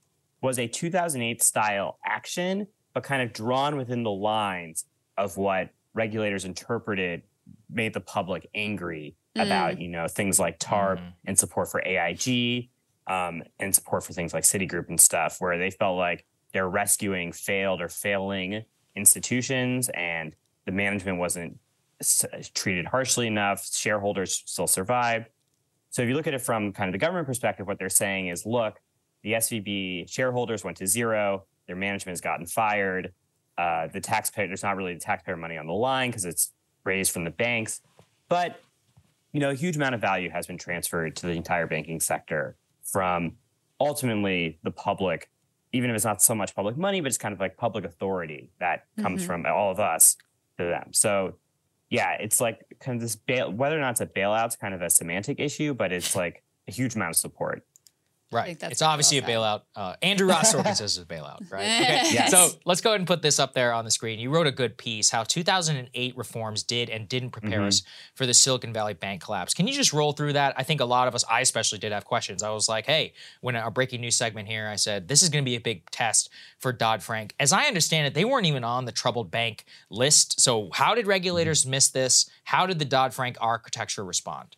was a 2008 style action, but kind of drawn within the lines of what regulators interpreted made the public angry mm. about, you know, things like TARP mm. and support for AIG um, and support for things like Citigroup and stuff, where they felt like they're rescuing failed or failing institutions and the management wasn't treated harshly enough. Shareholders still survived. So if you look at it from kind of the government perspective, what they're saying is, look, the SVB shareholders went to zero. Their management has gotten fired. Uh, the taxpayer, there's not really the taxpayer money on the line because it's raised from the banks. But you know, a huge amount of value has been transferred to the entire banking sector from ultimately the public, even if it's not so much public money, but it's kind of like public authority that comes mm-hmm. from all of us to them. So yeah, it's like kind of this bail, whether or not it's a bailout bailout's kind of a semantic issue, but it's like a huge amount of support. Right. It's obviously a bailout. Uh, Andrew Ross Sorkin says it's a bailout, *laughs* right? Okay. Yes. So let's go ahead and put this up there on the screen. You wrote a good piece how 2008 reforms did and didn't prepare mm-hmm. us for the Silicon Valley Bank collapse. Can you just roll through that? I think a lot of us, I especially did have questions. I was like, hey, when our breaking news segment here, I said, this is going to be a big test for Dodd Frank. As I understand it, they weren't even on the troubled bank list. So how did regulators mm-hmm. miss this? How did the Dodd Frank architecture respond?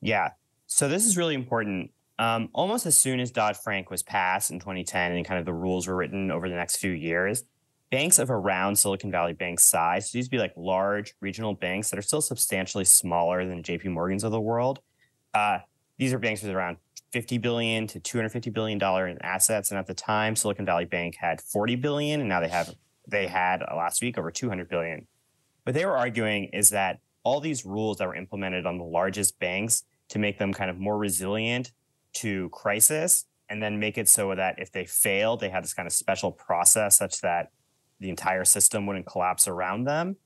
Yeah. So this is really important um, almost as soon as Dodd Frank was passed in 2010 and kind of the rules were written over the next few years, banks of around Silicon Valley Bank size, so these be like large regional banks that are still substantially smaller than JP Morgan's of the world, uh, these are banks with around 50 billion to 250 billion dollar in assets, and at the time, Silicon Valley Bank had 40 billion, and now they have they had uh, last week over 200 billion. What they were arguing is that all these rules that were implemented on the largest banks to make them kind of more resilient to crisis, and then make it so that if they failed, they had this kind of special process such that the entire system wouldn't collapse around them.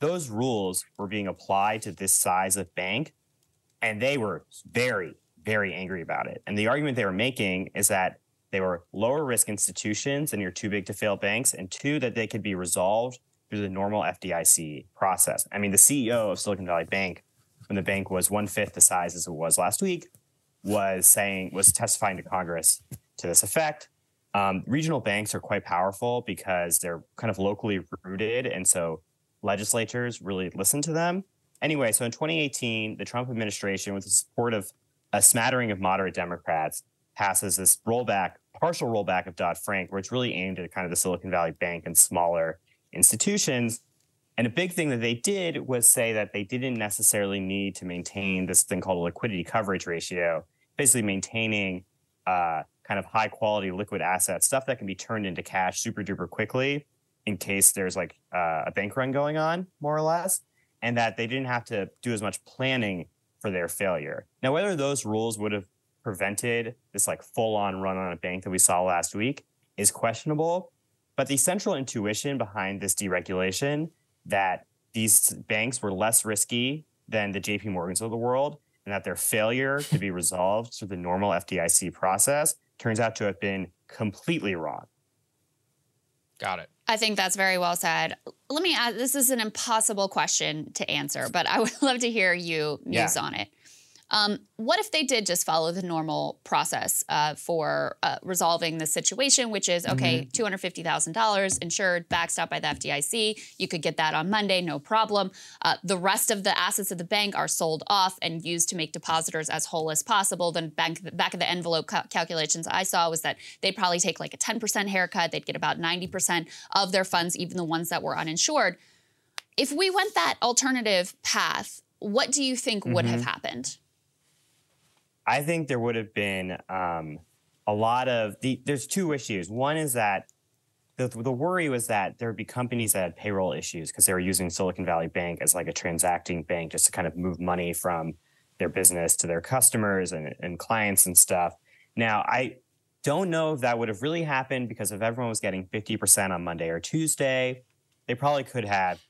Those rules were being applied to this size of bank, and they were very, very angry about it. And the argument they were making is that they were lower risk institutions and you're too big to fail banks, and two, that they could be resolved through the normal FDIC process. I mean, the CEO of Silicon Valley Bank, when the bank was one fifth the size as it was last week, was saying, was testifying to Congress to this effect. Um, regional banks are quite powerful because they're kind of locally rooted. And so legislatures really listen to them. Anyway, so in 2018, the Trump administration, with the support of a smattering of moderate Democrats, passes this rollback, partial rollback of Dodd Frank, where it's really aimed at kind of the Silicon Valley Bank and smaller institutions. And a big thing that they did was say that they didn't necessarily need to maintain this thing called a liquidity coverage ratio, basically maintaining uh, kind of high quality liquid assets, stuff that can be turned into cash super duper quickly in case there's like uh, a bank run going on, more or less, and that they didn't have to do as much planning for their failure. Now, whether those rules would have prevented this like full on run on a bank that we saw last week is questionable. But the central intuition behind this deregulation that these banks were less risky than the JP Morgans of the world and that their failure to be resolved through the normal FDIC process turns out to have been completely wrong. Got it. I think that's very well said. Let me ask this is an impossible question to answer, but I would *laughs* love to hear you muse yeah. on it. Um, what if they did just follow the normal process uh, for uh, resolving the situation, which is okay, mm-hmm. $250,000 insured, backstopped by the FDIC. You could get that on Monday, no problem. Uh, the rest of the assets of the bank are sold off and used to make depositors as whole as possible. Then bank, back of the envelope ca- calculations I saw was that they'd probably take like a 10% haircut. They'd get about 90% of their funds, even the ones that were uninsured. If we went that alternative path, what do you think mm-hmm. would have mm-hmm. happened? I think there would have been um, a lot of the. There's two issues. One is that the, the worry was that there would be companies that had payroll issues because they were using Silicon Valley Bank as like a transacting bank just to kind of move money from their business to their customers and, and clients and stuff. Now, I don't know if that would have really happened because if everyone was getting 50% on Monday or Tuesday, they probably could have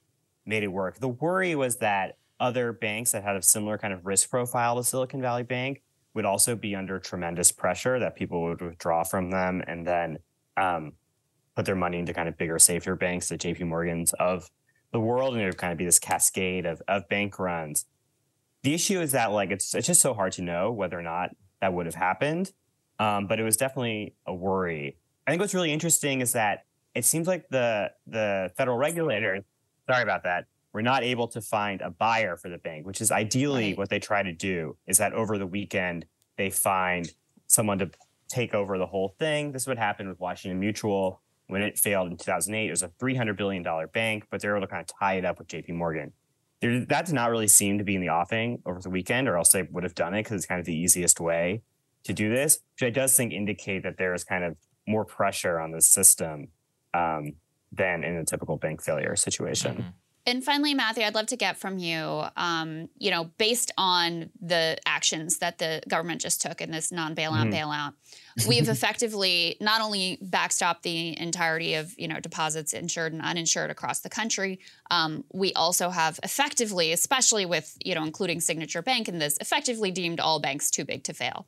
made it work. The worry was that other banks that had a similar kind of risk profile to Silicon Valley Bank would also be under tremendous pressure that people would withdraw from them and then um, put their money into kind of bigger, safer banks, the JP Morgans of the world, and it would kind of be this cascade of, of bank runs. The issue is that like it's it's just so hard to know whether or not that would have happened, um, but it was definitely a worry. I think what's really interesting is that it seems like the the federal regulators, sorry about that, we're not able to find a buyer for the bank, which is ideally right. what they try to do is that over the weekend they find someone to take over the whole thing. This would happen with Washington Mutual when it failed in 2008. It was a $300 billion bank, but they were able to kind of tie it up with JP Morgan. There, that did not really seem to be in the offing over the weekend, or else they would have done it because it's kind of the easiest way to do this, which I does think indicate that there is kind of more pressure on the system um, than in a typical bank failure situation. Mm-hmm. And finally, Matthew, I'd love to get from you, um, you know, based on the actions that the government just took in this non-bailout mm. bailout, we've *laughs* effectively not only backstopped the entirety of, you know, deposits insured and uninsured across the country, um, we also have effectively, especially with, you know, including Signature Bank in this, effectively deemed all banks too big to fail.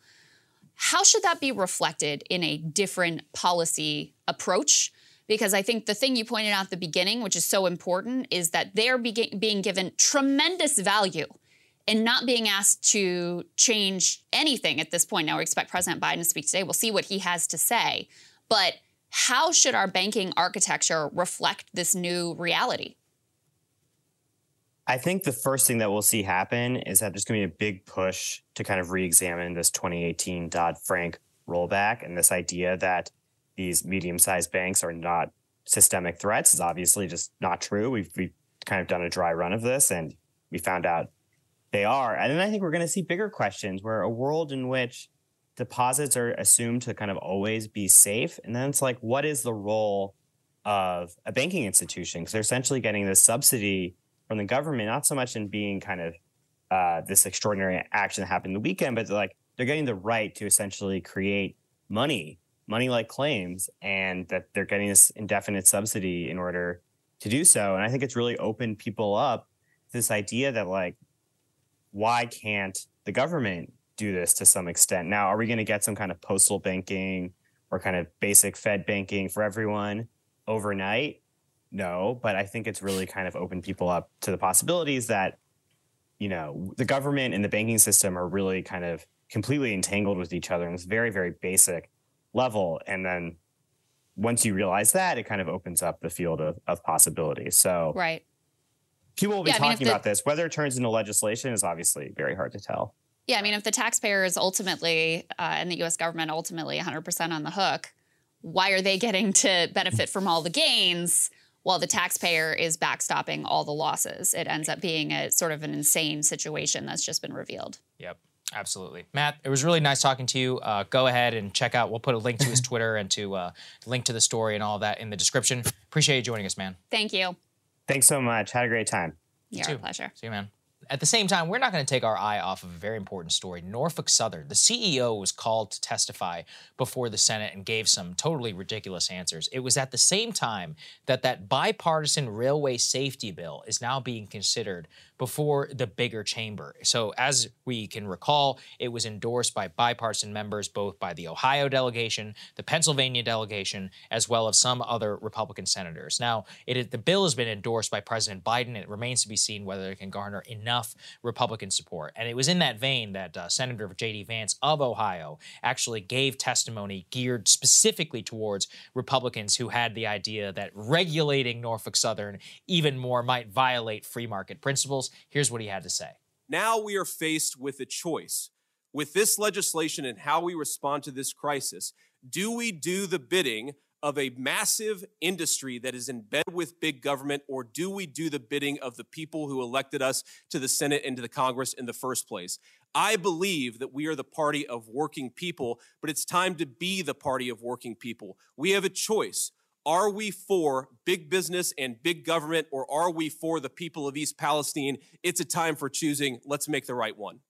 How should that be reflected in a different policy approach? Because I think the thing you pointed out at the beginning, which is so important, is that they're be- being given tremendous value and not being asked to change anything at this point. Now, we expect President Biden to speak today. We'll see what he has to say. But how should our banking architecture reflect this new reality? I think the first thing that we'll see happen is that there's going to be a big push to kind of re examine this 2018 Dodd Frank rollback and this idea that these medium sized banks are not systemic threats is obviously just not true. We've, we've kind of done a dry run of this and we found out they are. And then I think we're going to see bigger questions where a world in which deposits are assumed to kind of always be safe. And then it's like, what is the role of a banking institution? Because they're essentially getting this subsidy from the government, not so much in being kind of uh, this extraordinary action that happened the weekend, but like they're getting the right to essentially create money, money like claims, and that they're getting this indefinite subsidy in order to do so. And I think it's really opened people up this idea that like, why can't the government do this to some extent? Now, are we going to get some kind of postal banking or kind of basic Fed banking for everyone overnight? No, but I think it's really kind of opened people up to the possibilities that, you know, the government and the banking system are really kind of completely entangled with each other and it's very, very basic level. And then once you realize that, it kind of opens up the field of, of possibilities. So, right. People will be yeah, talking I mean, about the, this. Whether it turns into legislation is obviously very hard to tell. Yeah, I mean, if the taxpayer is ultimately uh, and the U.S. government ultimately 100% on the hook, why are they getting to benefit from all the gains while the taxpayer is backstopping all the losses? It ends up being a sort of an insane situation that's just been revealed. Yep. Absolutely. Matt, it was really nice talking to you. Uh, go ahead and check out, we'll put a link to his *laughs* Twitter and to uh, link to the story and all that in the description. Appreciate you joining us, man. Thank you. Thanks so much. Had a great time. Yeah, pleasure. See you, man. At the same time, we're not going to take our eye off of a very important story. Norfolk Southern, the CEO was called to testify before the Senate and gave some totally ridiculous answers. It was at the same time that that bipartisan railway safety bill is now being considered before the bigger chamber. So, as we can recall, it was endorsed by bipartisan members, both by the Ohio delegation, the Pennsylvania delegation, as well as some other Republican senators. Now, it the bill has been endorsed by President Biden. It remains to be seen whether it can garner enough enough Republican support. And it was in that vein that uh, Senator J.D. Vance of Ohio actually gave testimony geared specifically towards Republicans who had the idea that regulating Norfolk Southern even more might violate free market principles. Here's what he had to say. Now we are faced with a choice. With this legislation and how we respond to this crisis, do we do the bidding of a massive industry that is in bed with big government, or do we do the bidding of the people who elected us to the Senate and to the Congress in the first place? I believe that we are the party of working people, but it's time to be the party of working people. We have a choice. Are we for big business and big government, or are we for the people of East Palestine? It's a time for choosing. Let's make the right one.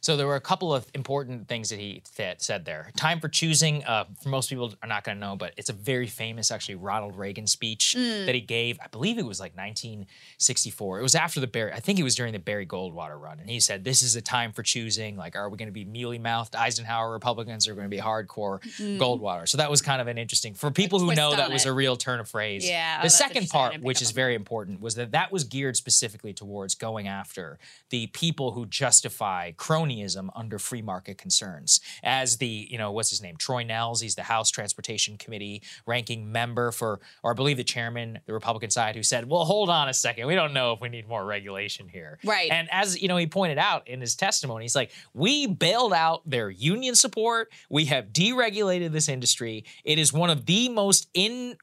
So there were a couple of important things that he th- said there. Time for choosing. Uh, for most people are not going to know, but it's a very famous, actually, Ronald Reagan speech mm. that he gave. I believe it was like 1964. It was after the Barry. I think it was during the Barry Goldwater run, and he said, "This is a time for choosing. Like, are we going to be mealy mouthed Eisenhower Republicans, or are going to be hardcore mm. Goldwater?" So that was kind of an interesting for people who know that it. was a real turn of phrase. Yeah. The oh, second part, which is very important, was that that was geared specifically towards going after the people who justify cronyism under free market concerns. As the, you know, what's his name? Troy Nehls, he's the House Transportation Committee ranking member for, or I believe the chairman, the Republican side, who said, well, hold on a second. We don't know if we need more regulation here. Right. And as, you know, he pointed out in his testimony, he's like, we bailed out their union support. We have deregulated this industry. It is one of the most in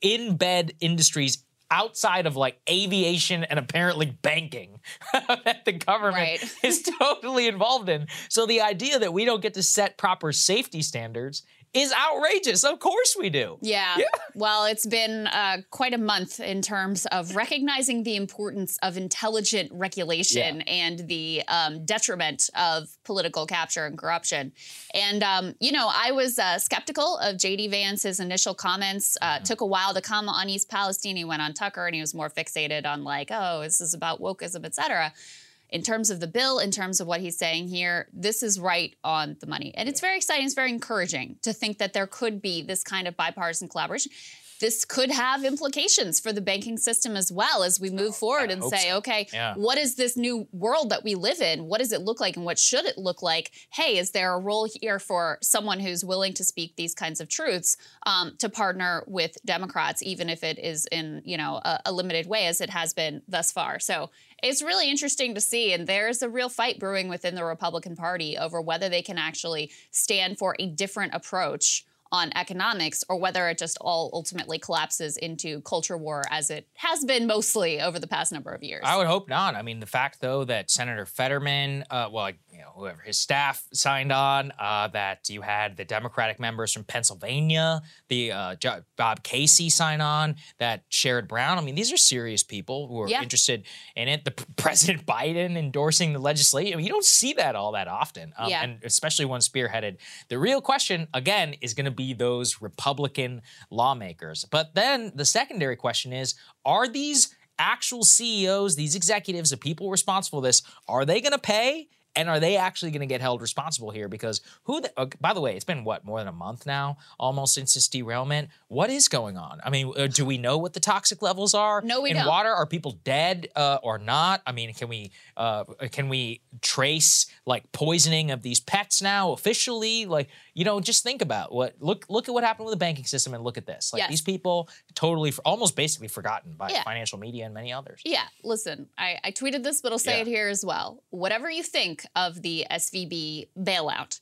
in bed industries outside of like aviation and apparently banking *laughs* that the government right. is *laughs* totally involved in. So the idea that we don't get to set proper safety standards is outrageous. Of course we do. Yeah. yeah. Well, it's been uh, quite a month in terms of recognizing the importance of intelligent regulation yeah. and the um, detriment of political capture and corruption. And, um, you know, I was uh, skeptical of J.D. Vance's initial comments. Uh, mm-hmm. Took a while to come on East Palestine. He went on Tucker and he was more fixated on, like, oh, this is about wokeism, et cetera in terms of the bill, in terms of what he's saying here, this is right on the money. And it's very exciting, it's very encouraging to think that there could be this kind of bipartisan collaboration. This could have implications for the banking system as well as we move forward and say, so. okay, yeah. what is this new world that we live in? What does it look like and what should it look like? Hey, is there a role here for someone who's willing to speak these kinds of truths um, to partner with Democrats, even if it is in, you know, a, a limited way as it has been thus far? So it's really interesting to see. And there's a real fight brewing within the Republican Party over whether they can actually stand for a different approach on economics or whether it just all ultimately collapses into culture war as it has been mostly over the past number of years. I would hope not. I mean, the fact though that Senator Fetterman, uh, well, you know, whoever his staff signed on, uh, that you had the Democratic members from Pennsylvania, the uh, Bob Casey sign on, that Sherrod Brown. I mean, these are serious people who are yeah. interested in it. The President *laughs* Biden endorsing the legislation. I mean, you don't see that all that often, um, yeah. and especially one spearheaded. The real question again is going to be be those Republican lawmakers. But then the secondary question is are these actual CEOs, these executives, the people responsible for this, are they going to pay? And are they actually going to get held responsible here? Because who? The, uh, by the way, it's been what more than a month now, almost since this derailment. What is going on? I mean, uh, do we know what the toxic levels are no, we in don't. water? Are people dead uh, or not? I mean, can we uh, can we trace like poisoning of these pets now officially? Like, you know, just think about what look look at what happened with the banking system and look at this. Like yes. these people totally almost basically forgotten by yeah. financial media and many others. Yeah, listen, I, I tweeted this, but I'll say yeah. it here as well. Whatever you think of the SVB bailout,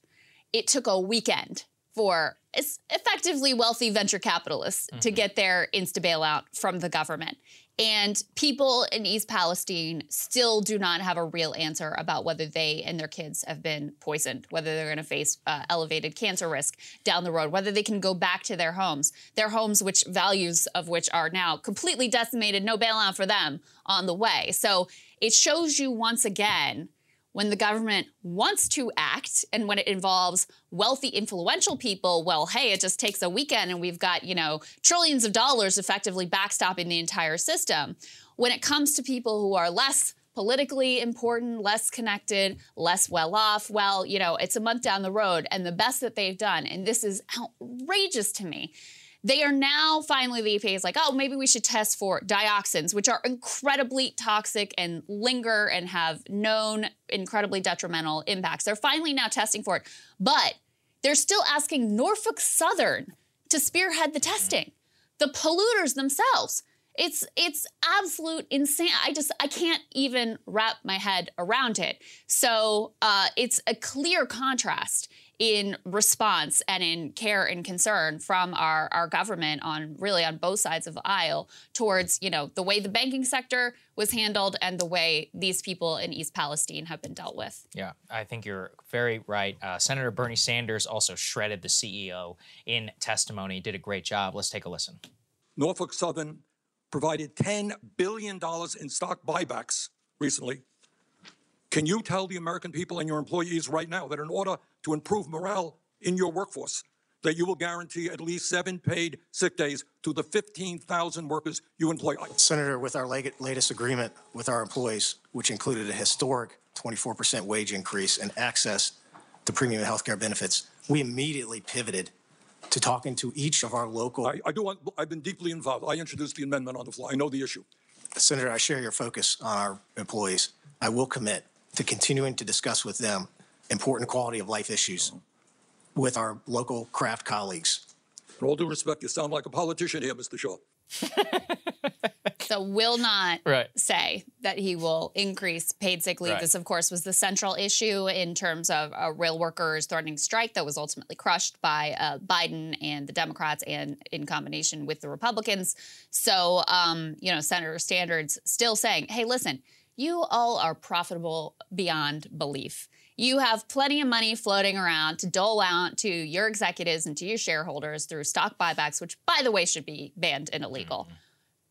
it took a weekend for effectively wealthy venture capitalists mm-hmm. to get their insta bailout from the government. And people in East Palestine still do not have a real answer about whether they and their kids have been poisoned, whether they're going to face uh, elevated cancer risk down the road, whether they can go back to their homes, their homes, which values of which are now completely decimated, no bailout for them on the way. So it shows you once again when the government wants to act and when it involves wealthy, influential people, well, hey, it just takes a weekend and we've got, you know, trillions of dollars effectively backstopping the entire system. When it comes to people who are less politically important, less connected, less well off, well, you know, it's a month down the road and the best that they've done, and this is outrageous to me they are now finally the EPA is like, oh, maybe we should test for dioxins, which are incredibly toxic and linger and have known incredibly detrimental impacts. They're finally now testing for it, but they're still asking Norfolk Southern to spearhead the testing. The polluters themselves. It's it's absolute insane. I just I can't even wrap my head around it. So uh, it's a clear contrast in response and in care and concern from our, our government on really on both sides of the aisle towards you know the way the banking sector was handled and the way these people in East Palestine have been dealt with. Yeah, I think you're very right. Uh, Senator Bernie Sanders also shredded the CEO in testimony. Did a great job. Let's take a listen. Norfolk Southern provided $10 billion in stock buybacks recently. Can you tell the American people and your employees right now that in order to improve morale in your workforce, that you will guarantee at least seven paid sick days to the 15,000 workers you employ. Senator, with our latest agreement with our employees, which included a historic 24% wage increase and access to premium health care benefits, we immediately pivoted to talking to each of our local. I, I do want, I've been deeply involved. I introduced the amendment on the floor. I know the issue. Senator, I share your focus on our employees. I will commit to continuing to discuss with them important quality of life issues with our local craft colleagues. In all due respect, you sound like a politician here, Mr. Shaw. *laughs* so will not right. say that he will increase paid sick leave. Right. This, of course, was the central issue in terms of uh, rail workers threatening strike that was ultimately crushed by uh, Biden and the Democrats and in combination with the Republicans. So, um, you know, Senator Sanders still saying, hey, listen, you all are profitable beyond belief. You have plenty of money floating around to dole out to your executives and to your shareholders through stock buybacks, which, by the way, should be banned and illegal. Mm-hmm.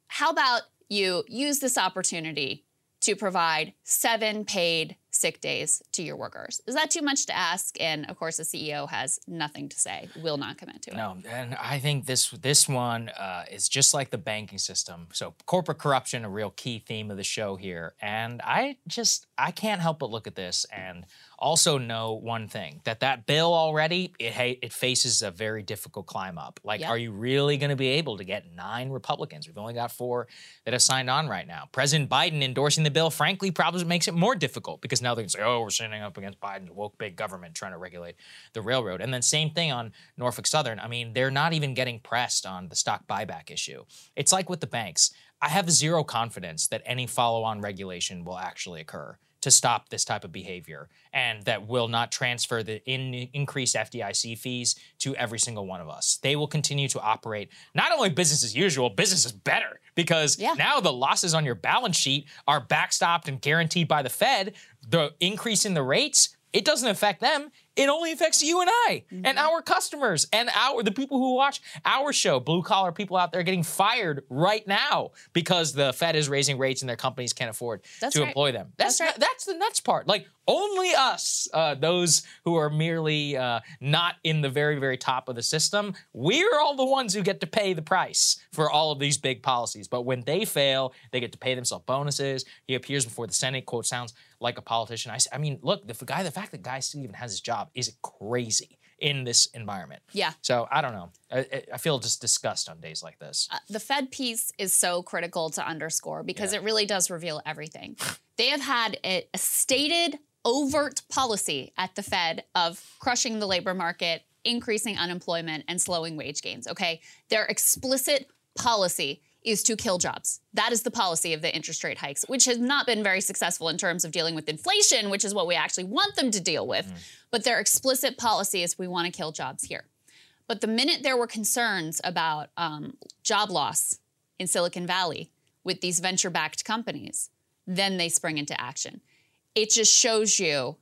How about you use this opportunity to provide seven paid sick days to your workers. Is that too much to ask? And of course, the CEO has nothing to say, will not commit to it. No, and I think this this one uh, is just like the banking system. So corporate corruption, a real key theme of the show here. And I just I can't help but look at this and also know one thing that that bill already it it faces a very difficult climb up. Like, yep. are you really going to be able to get nine Republicans? We've only got four that have signed on right now. President Biden endorsing the bill, frankly, probably makes it more difficult because now they can say, "Oh, we're standing up against Biden's woke big government trying to regulate the railroad." And then same thing on Norfolk Southern. I mean, they're not even getting pressed on the stock buyback issue. It's like with the banks. I have zero confidence that any follow-on regulation will actually occur to stop this type of behavior and that will not transfer the in, increased FDIC fees to every single one of us. They will continue to operate not only business as usual, business is better because Yeah. now the losses on your balance sheet are backstopped and guaranteed by the Fed. The increase in the rates, it doesn't affect them. It only affects you and I and our customers and our the people who watch our show. Blue collar people out there getting fired right now because the Fed is raising rates and their companies can't afford That's to right. employ them. That's That's right. that's the nuts part. Like only us, uh, those who are merely uh, not in the very very top of the system, we're all the ones who get to pay the price for all of these big policies. But when they fail, they get to pay themselves bonuses. He appears before the Senate. Quote sounds like a politician. I, I mean, look, the guy, the fact that Guy still even has his job is crazy in this environment. Yeah. So I don't know. I, I- feel just disgust on days like this. Uh, the Fed piece is so critical to underscore because it really does reveal everything. *sighs* they have had a, a stated, overt policy at the Fed of crushing the labor market, increasing unemployment, and slowing wage gains. Okay. Their explicit policy is to kill jobs. That is the policy of the interest rate hikes, which has not been very successful in terms of dealing with inflation, which is what we actually want them to deal with. But their explicit policy is we want to kill jobs here. But the minute there were concerns about um, job loss in Silicon Valley with these venture backed companies, then they spring into action. It just shows you,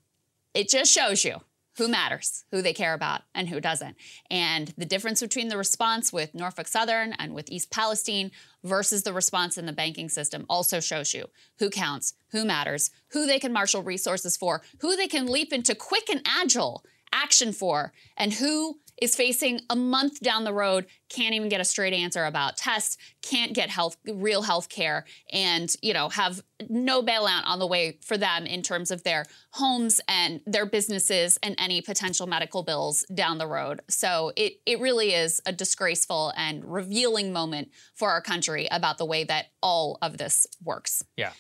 it just shows you who matters, who they care about, and who doesn't. And the difference between the response with Norfolk Southern and with East Palestine versus the response in the banking system also shows you who counts, who matters, who they can marshal resources for, who they can leap into quick and agile action for, and who is facing a month down the road can't even get a straight answer about tests can't get health real health care and you know have no bailout on the way for them in terms of their homes and their businesses and any potential medical bills down the road so it it really is a disgraceful and revealing moment for our country about the way that all of this works Yeah.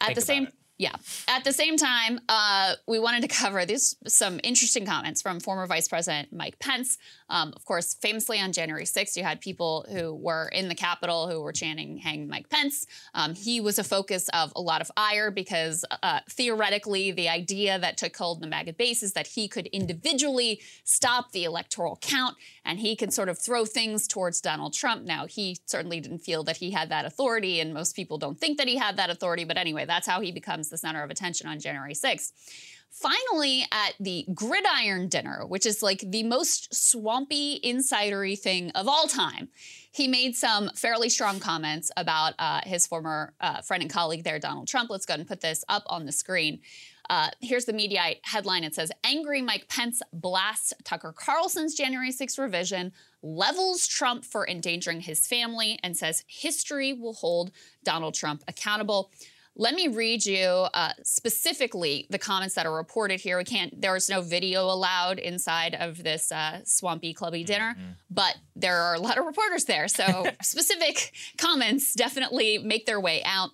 at Think the same it. Yeah. At the same time uh, we wanted to cover these some interesting comments from former vice president mike pence um, of course famously on january 6th you had people who were in the capitol who were chanting hang mike pence um, he was a focus of a lot of ire because uh, theoretically the idea that took hold in the MAGA base is that he could individually stop the electoral count and he could sort of throw things towards Donald Trump. Now, he certainly didn't feel that he had that authority, and most people don't think that he had that authority. But anyway, that's how he becomes the center of attention on January 6th. Finally, at the gridiron dinner, which is like the most swampy, insidery thing of all time, he made some fairly strong comments about uh, his former uh, friend and colleague there, Donald Trump. Let's go ahead and put this up on the screen. Uh, here's the media headline. It says Angry Mike Pence blasts Tucker Carlson's January 6th revision, levels Trump for endangering his family, and says history will hold Donald Trump accountable. Let me read you uh, specifically the comments that are reported here. We can't, there is no video allowed inside of this uh, swampy clubby dinner, but there are a lot of reporters there. So *laughs* specific comments definitely make their way out.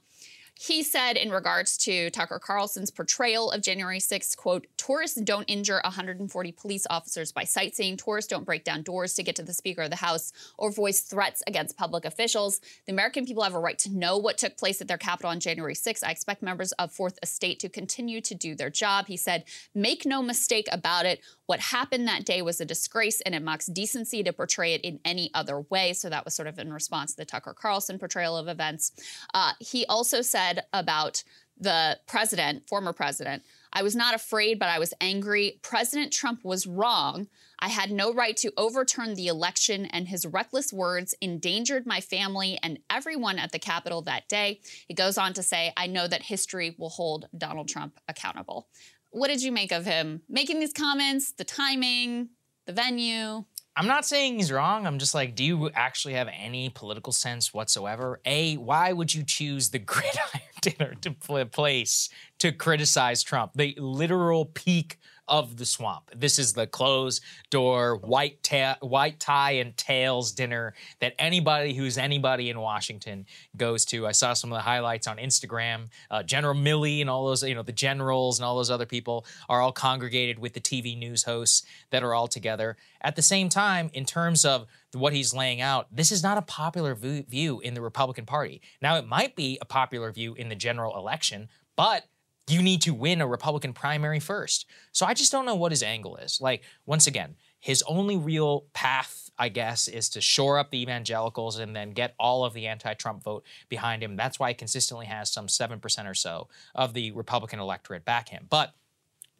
He said in regards to Tucker Carlson's portrayal of January 6th, quote, tourists don't injure 140 police officers by sightseeing. Tourists don't break down doors to get to the Speaker of the House or voice threats against public officials. The American people have a right to know what took place at their Capitol on January 6th. I expect members of Fourth Estate to continue to do their job. He said, make no mistake about it. What happened that day was a disgrace and it mocks decency to portray it in any other way. So that was sort of in response to the Tucker Carlson portrayal of events. Uh, he also said about the president, former president, I was not afraid, but I was angry. President Trump was wrong. I had no right to overturn the election, and his reckless words endangered my family and everyone at the Capitol that day. He goes on to say, I know that history will hold Donald Trump accountable. What did you make of him making these comments, the timing, the venue? I'm not saying he's wrong. I'm just like, do you actually have any political sense whatsoever? A, why would you choose the *laughs* gridiron dinner to pl- place to criticize Trump? The literal peak of the swamp. This is the closed door, white ta- white tie and tails dinner that anybody who's anybody in Washington goes to. I saw some of the highlights on Instagram. Uh, General Milley and all those, you know, the generals and all those other people are all congregated with the TV news hosts that are all together. At the same time, in terms of what he's laying out, this is not a popular view in the Republican Party. Now, it might be a popular view in the general election, but you need to win a Republican primary first. So I just don't know what his angle is. Like, once again, his only real path, I guess, is to shore up the evangelicals and then get all of the anti Trump vote behind him. That's why he consistently has some 7% or so of the Republican electorate back him. But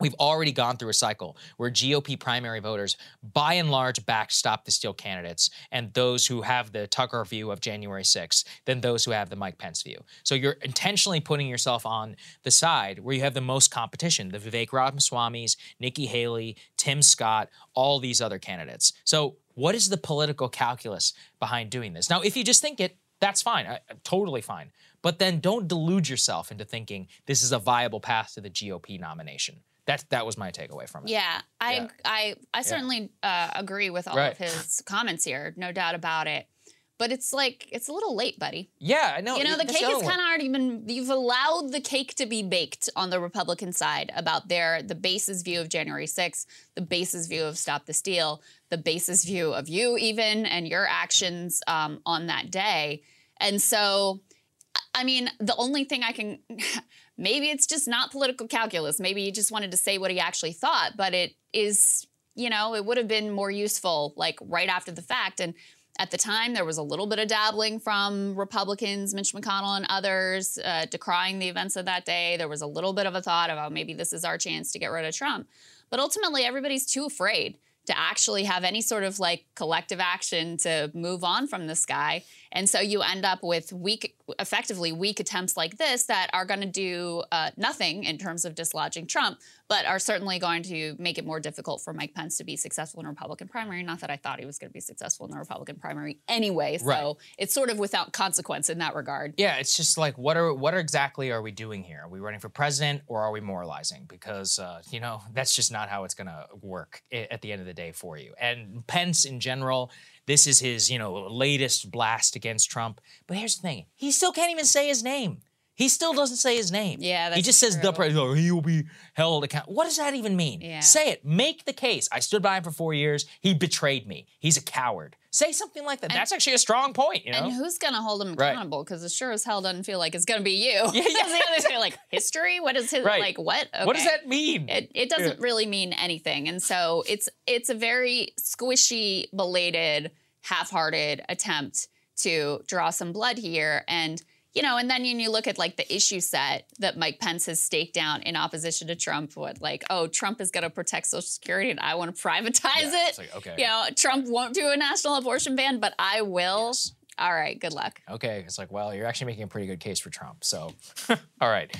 We've already gone through a cycle where GOP primary voters, by and large, backstop the steal candidates and those who have the Tucker view of January 6th than those who have the Mike Pence view. So you're intentionally putting yourself on the side where you have the most competition the Vivek Ramaswamy's, Nikki Haley, Tim Scott, all these other candidates. So, what is the political calculus behind doing this? Now, if you just think it, that's fine, I, totally fine. But then don't delude yourself into thinking this is a viable path to the GOP nomination. That that was my takeaway from it. Yeah, I Yeah. I I certainly uh, agree with all Right. of his comments here, no doubt about it. But it's like it's a little late, buddy. Yeah, I know. you know, the that's cake has kind of already been. You've allowed the cake to be baked on the Republican side about their the base's view of January 6th, the base's view of Stop the Steal, the base's view of you even and your actions um, on that day. And so, I mean, the only thing I can. *laughs* Maybe it's just not political calculus. Maybe he just wanted to say what he actually thought, but it is, you know, it would have been more useful like right after the fact. And at the time, there was a little bit of dabbling from Republicans, Mitch McConnell and others, uh, decrying the events of that day. There was a little bit of a thought about maybe this is our chance to get rid of Trump. But ultimately, everybody's too afraid to actually have any sort of like collective action to move on from this guy. And so you end up with weak, effectively weak attempts like this that are going to do uh, nothing in terms of dislodging Trump, but are certainly going to make it more difficult for Mike Pence to be successful in a Republican primary. Not that I thought he was going to be successful in the Republican primary anyway. So Right. it's sort of without consequence in that regard. Yeah, it's just like what are what exactly are we doing here? Are we running for president or are we moralizing? Because uh, you know that's just not how it's going to work at the end of the day for you. And Pence in general, this is his you know latest blast against Trump. But here's the thing: he still can't even say his name. He still doesn't say his name. Yeah, he that's just says the president. He will be held accountable. What does that even mean? Yeah. Say it. Make the case. I stood by him for four years. He betrayed me. He's a coward. Say something like that. That's actually a strong point. You know. And who's going to hold him accountable? Because it sure as hell doesn't feel like it's going to be you. Yeah, yeah. *laughs* Like history. What is his Right. like? What? What does that mean? It, it doesn't really mean anything, and so it's it's a very squishy, belated, half-hearted attempt to draw some blood here, and you know, and then you look at like the issue set that Mike Pence has staked down in opposition to Trump, what like, oh, Trump is going to protect Social Security, and I want to privatize Yeah, it. it's like, okay. You know, Trump won't do a national abortion ban, but I will. Yes. All right, good luck. Okay, it's like, well, you're actually making a pretty good case for Trump. So, *laughs* all right.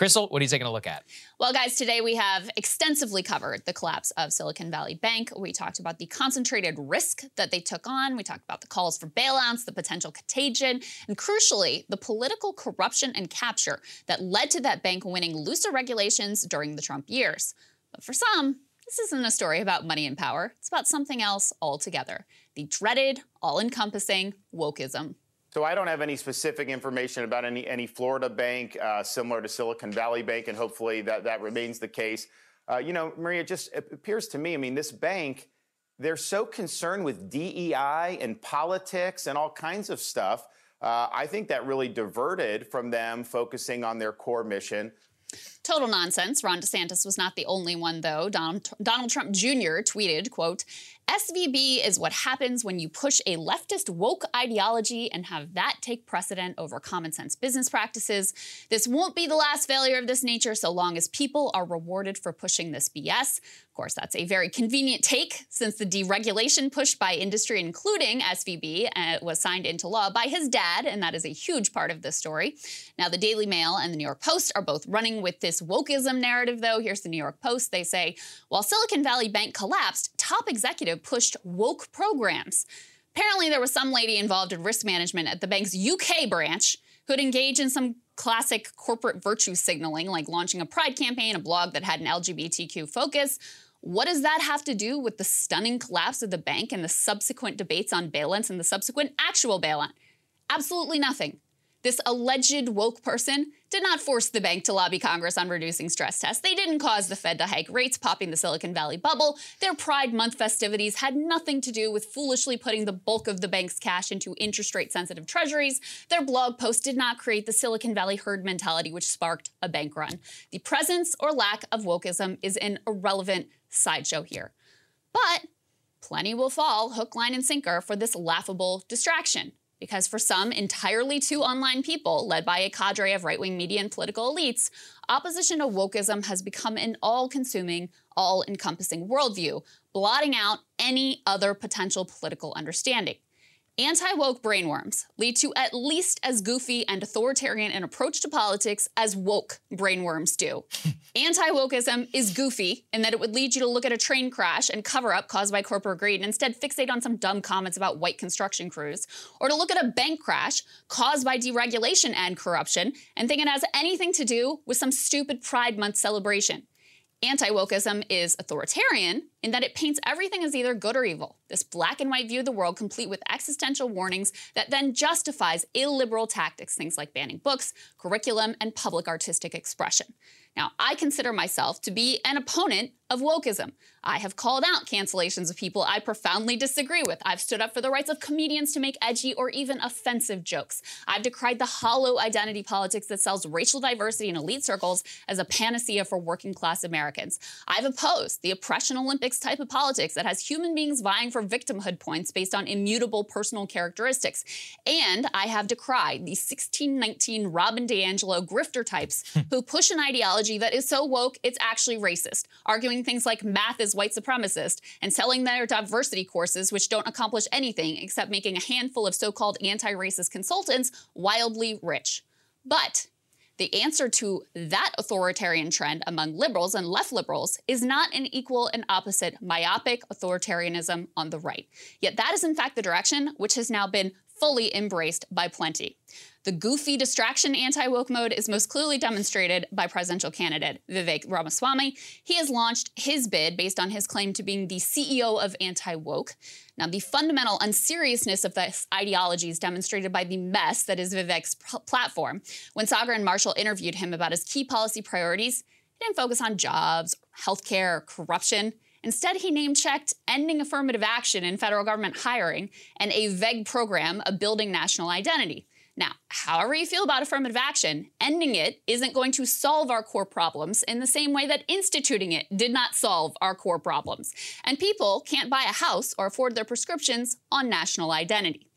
Krystal, what are you taking a look at? Well, guys, today we have extensively covered the collapse of Silicon Valley Bank. We talked about the concentrated risk that they took on. We talked about the calls for bailouts, the potential contagion, and crucially, the political corruption and capture that led to that bank winning looser regulations during the Trump years. But for some, this isn't a story about money and power. It's about something else altogether the dreaded, all encompassing wokeism. So I don't have any specific information about any Florida bank uh, similar to Silicon Valley Bank, and hopefully that remains the case. Uh, you know, Maria, it just appears to me. I mean, this bank, they're so concerned with DEI and politics and all kinds of stuff. Uh, I think that really diverted from them focusing on their core mission. Total nonsense. Ron DeSantis was not the only one, though. Donald, Donald Trump Jr. tweeted, quote, SVB is what happens when you push a leftist woke ideology and have that take precedent over common sense business practices. This won't be the last failure of this nature so long as people are rewarded for pushing this BS. Of course, that's a very convenient take since the deregulation pushed by industry, including SVB, uh, was signed into law by his dad, and that is a huge part of this story. Now, the Daily Mail and the New York Post are both running with this wokeism narrative, though. Here's the New York Post. They say, while Silicon Valley Bank collapsed, top executive pushed woke programs. Apparently, there was some lady involved in risk management at the bank's UK branch who'd engage in some classic corporate virtue signaling, like launching a pride campaign, a blog that had an LGBTQ focus. What does that have to do with the stunning collapse of the bank and the subsequent debates on bailouts and the subsequent actual bailout? Absolutely nothing. This alleged woke person did not force the bank to lobby Congress on reducing stress tests. They didn't cause the Fed to hike rates, popping the Silicon Valley bubble. Their Pride Month festivities had nothing to do with foolishly putting the bulk of the bank's cash into interest rate sensitive treasuries. Their blog post did not create the Silicon Valley herd mentality, which sparked a bank run. The presence or lack of wokeism is an irrelevant sideshow here. But plenty will fall hook, line, and sinker for this laughable distraction. Because for some entirely too online people, led by a cadre of right wing media and political elites, opposition to wokeism has become an all consuming, all encompassing worldview, blotting out any other potential political understanding. Anti woke brainworms lead to at least as goofy and authoritarian an approach to politics as woke brainworms do. *laughs* Anti wokeism is goofy in that it would lead you to look at a train crash and cover up caused by corporate greed and instead fixate on some dumb comments about white construction crews, or to look at a bank crash caused by deregulation and corruption and think it has anything to do with some stupid Pride Month celebration. Anti wokeism is authoritarian in that it paints everything as either good or evil. This black and white view of the world, complete with existential warnings that then justifies illiberal tactics, things like banning books, curriculum, and public artistic expression. Now, I consider myself to be an opponent of wokeism. I have called out cancellations of people I profoundly disagree with. I've stood up for the rights of comedians to make edgy or even offensive jokes. I've decried the hollow identity politics that sells racial diversity in elite circles as a panacea for working class Americans. I've opposed the oppression Olympics type of politics that has human beings vying for victimhood points based on immutable personal characteristics. And I have decried the 1619 Robin DiAngelo grifter types hmm. who push an ideology that is so woke it's actually racist, arguing things like math is white supremacist and selling their diversity courses, which don't accomplish anything except making a handful of so called anti racist consultants wildly rich. But the answer to that authoritarian trend among liberals and left liberals is not an equal and opposite myopic authoritarianism on the right. Yet that is in fact the direction which has now been fully embraced by plenty. The goofy distraction anti woke mode is most clearly demonstrated by presidential candidate Vivek Ramaswamy. He has launched his bid based on his claim to being the CEO of anti woke. Now, the fundamental unseriousness of this ideology is demonstrated by the mess that is Vivek's platform. When Saagar and Marshall interviewed him about his key policy priorities, he didn't focus on jobs, healthcare, or corruption. Instead, he name checked ending affirmative action in federal government hiring and a VEG program of building national identity. Now, however you feel about affirmative action, ending it isn't going to solve our core problems in the same way that instituting it did not solve our core problems. And people can't buy a house or afford their prescriptions on national identity.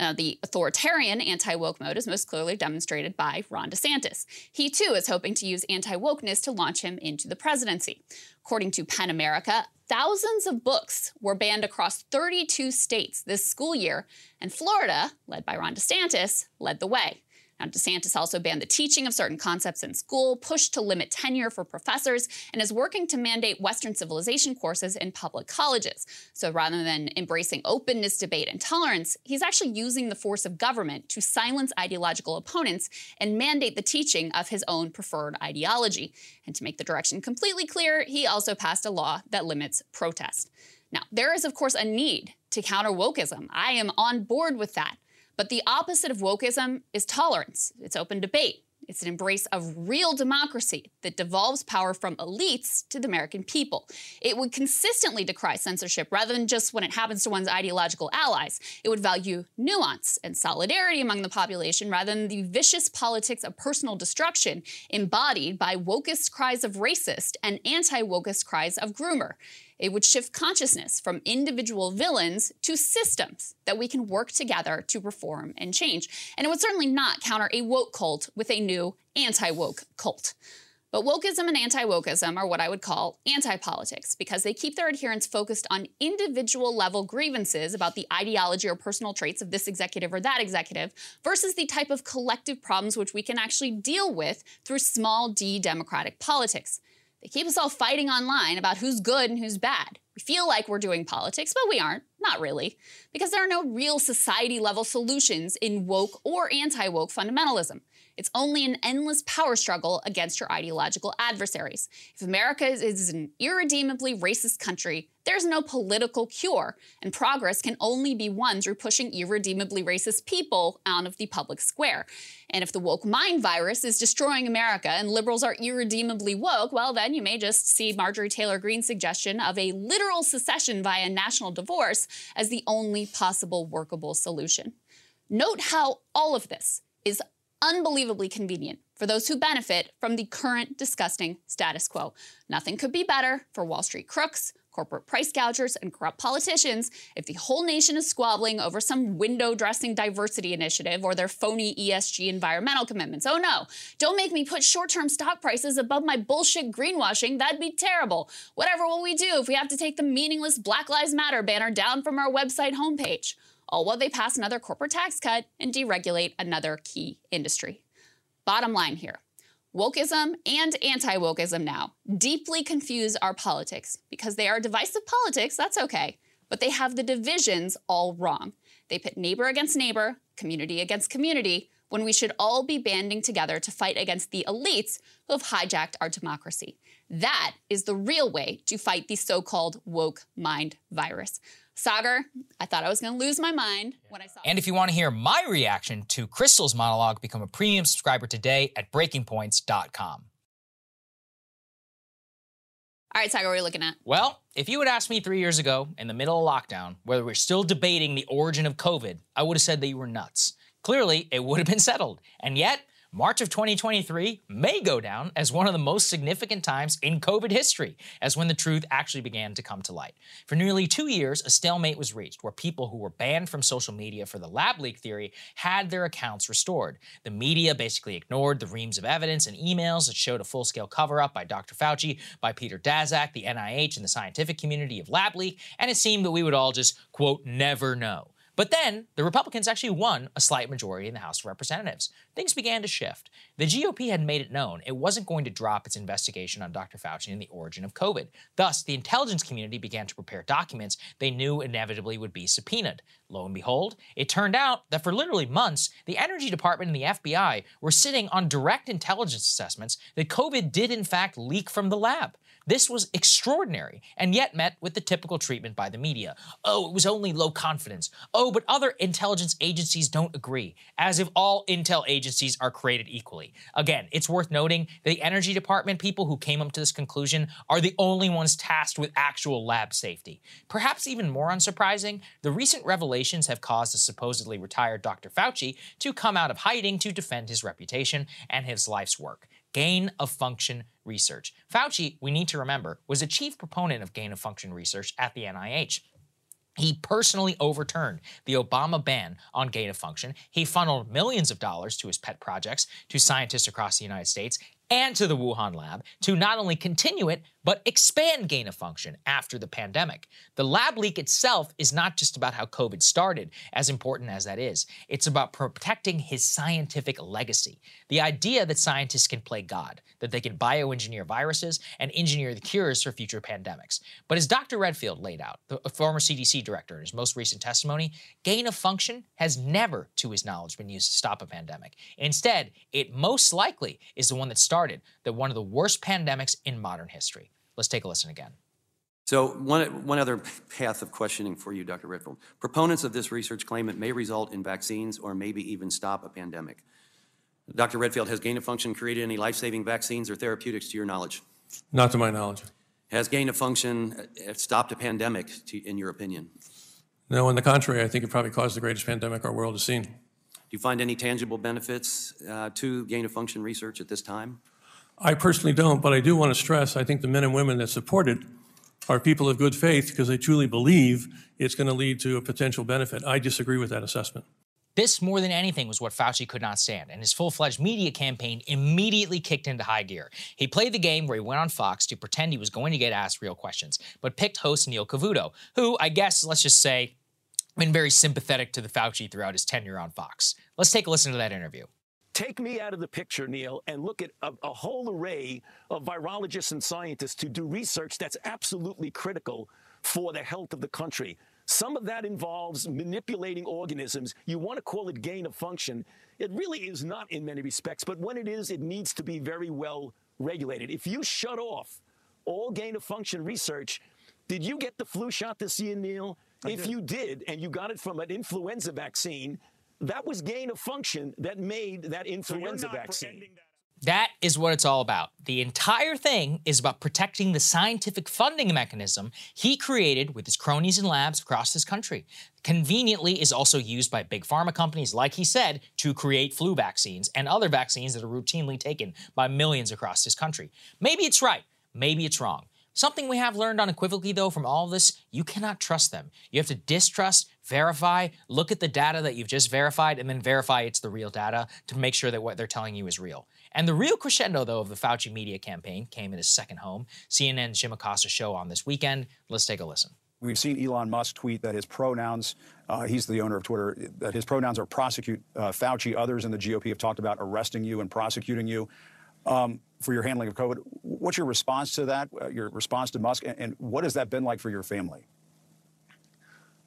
Now, the authoritarian anti woke mode is most clearly demonstrated by Ron DeSantis. He too is hoping to use anti wokeness to launch him into the presidency. According to PEN America, thousands of books were banned across 32 states this school year, and Florida, led by Ron DeSantis, led the way. Now, DeSantis also banned the teaching of certain concepts in school, pushed to limit tenure for professors, and is working to mandate Western civilization courses in public colleges. So rather than embracing openness, debate, and tolerance, he's actually using the force of government to silence ideological opponents and mandate the teaching of his own preferred ideology. And to make the direction completely clear, he also passed a law that limits protest. Now, there is, of course, a need to counter wokeism. I am on board with that. But the opposite of wokeism is tolerance, it's open debate. It's an embrace of real democracy that devolves power from elites to the American people. It would consistently decry censorship rather than just when it happens to one's ideological allies. It would value nuance and solidarity among the population rather than the vicious politics of personal destruction embodied by wokest cries of racist and anti wokest cries of groomer. It would shift consciousness from individual villains to systems that we can work together to reform and change. And it would certainly not counter a woke cult with a new anti woke cult. But wokeism and anti wokeism are what I would call anti politics because they keep their adherents focused on individual level grievances about the ideology or personal traits of this executive or that executive versus the type of collective problems which we can actually deal with through small d democratic politics. They keep us all fighting online about who's good and who's bad. We feel like we're doing politics, but we aren't. Not really, because there are no real society level solutions in woke or anti woke fundamentalism. It's only an endless power struggle against your ideological adversaries. If America is, an irredeemably racist country, there's no political cure, and progress can only be won through pushing irredeemably racist people out of the public square. And if the woke mind virus is destroying America and liberals are irredeemably woke, well, then you may just see Marjorie Taylor Greene's suggestion of a literal secession via national divorce as the only possible workable solution. Note how all of this is unbelievably convenient for those who benefit from the current disgusting status quo. Nothing could be better for Wall Street crooks, corporate price gougers, and corrupt politicians if the whole nation is squabbling over some window dressing diversity initiative or their phony ESG environmental commitments. Oh no, don't make me put short term stock prices above my bullshit greenwashing. That'd be terrible. Whatever will we do if we have to take the meaningless Black Lives Matter banner down from our website homepage? all while they pass another corporate tax cut and deregulate another key industry. Bottom line here wokeism and anti wokeism now deeply confuse our politics because they are divisive politics, that's okay, but they have the divisions all wrong. They pit neighbor against neighbor, community against community, when we should all be banding together to fight against the elites who have hijacked our democracy. That is the real way to fight the so called woke mind virus. Saagar, I thought I was going to lose my mind when I saw. And if you want to hear my reaction to Krystal's monologue, become a premium subscriber today at breakingpoints.com. All right, Saagar, what are you looking at? Well, if you had asked me three years ago, in the middle of lockdown, whether we're still debating the origin of COVID, I would have said that you were nuts. Clearly, it would have been settled. And yet, March of 2023 may go down as one of the most significant times in COVID history, as when the truth actually began to come to light. For nearly two years, a stalemate was reached where people who were banned from social media for the lab leak theory had their accounts restored. The media basically ignored the reams of evidence and emails that showed a full scale cover up by Dr. Fauci, by Peter Daszak, the NIH, and the scientific community of lab leak, and it seemed that we would all just, quote, never know. But then the Republicans actually won a slight majority in the House of Representatives. Things began to shift. The GOP had made it known it wasn't going to drop its investigation on Dr. Fauci and the origin of COVID. Thus, the intelligence community began to prepare documents they knew inevitably would be subpoenaed. Lo and behold, it turned out that for literally months, the Energy Department and the FBI were sitting on direct intelligence assessments that COVID did in fact leak from the lab. This was extraordinary and yet met with the typical treatment by the media. Oh, it was only low confidence. Oh, but other intelligence agencies don't agree, as if all intel agencies are created equally. Again, it's worth noting the Energy Department people who came up to this conclusion are the only ones tasked with actual lab safety. Perhaps even more unsurprising, the recent revelations have caused the supposedly retired Dr. Fauci to come out of hiding to defend his reputation and his life's work gain of function research. Fauci, we need to remember, was a chief proponent of gain of function research at the NIH. He personally overturned the Obama ban on gain of function. He funneled millions of dollars to his pet projects to scientists across the United States and to the Wuhan lab to not only continue it, but expand gain of function after the pandemic. The lab leak itself is not just about how COVID started, as important as that is. It's about protecting his scientific legacy. The idea that scientists can play God, that they can bioengineer viruses and engineer the cures for future pandemics. But as Dr. Redfield laid out, the former CDC director in his most recent testimony, gain of function has never, to his knowledge, been used to stop a pandemic. Instead, it most likely is the one that started the one of the worst pandemics in modern history. Let's take a listen again. So one, one other path of questioning for you, Dr. Redfield. Proponents of this research claim it may result in vaccines or maybe even stop a pandemic. Dr. Redfield, has gain of function created any life-saving vaccines or therapeutics to your knowledge? Not to my knowledge. Has gain of function uh, stopped a pandemic, to, in your opinion? No, on the contrary, I think it probably caused the greatest pandemic our world has seen. Do you find any tangible benefits uh, to gain of function research at this time? I personally don't, but I do want to stress I think the men and women that support it are people of good faith because they truly believe it's going to lead to a potential benefit. I disagree with that assessment. This, more than anything, was what Fauci could not stand, and his full fledged media campaign immediately kicked into high gear. He played the game where he went on Fox to pretend he was going to get asked real questions, but picked host Neil Cavuto, who, I guess, let's just say, been very sympathetic to the Fauci throughout his tenure on Fox. Let's take a listen to that interview. Take me out of the picture, Neil, and look at a, a, whole array of virologists and scientists to do research that's absolutely critical for the health of the country. Some of that involves manipulating organisms. You want to call it gain of function. It really is not in many respects, but when it is, it needs to be very well regulated. If you shut off all gain of function research, did you get the flu shot this year, Neil? I if did. you did, and you got it from an influenza vaccine, that was gain of function that made that influenza vaccine. That is what it's all about. The entire thing is about protecting the scientific funding mechanism he created with his cronies and labs across this country. Conveniently is also used by big pharma companies, like he said, to create flu vaccines and other vaccines that are routinely taken by millions across this country. Maybe it's right, maybe it's wrong. Something we have learned unequivocally, though, from all of this, you cannot trust them. You have to distrust, verify, look at the data that you've just verified, and then verify it's the real data to make sure that what they're telling you is real. And the real crescendo, though, of the Fauci media campaign came in his second home, CNN's Jim Acosta show on this weekend. Let's take a listen. We've seen Elon Musk tweet that his pronouns, uh, he's the owner of Twitter, that his pronouns are prosecute. Uh, Fauci, others in the GOP have talked about arresting you and prosecuting you um, for your handling of COVID. What's your response to that, uh, your response to Musk, and, and what has that been like for your family?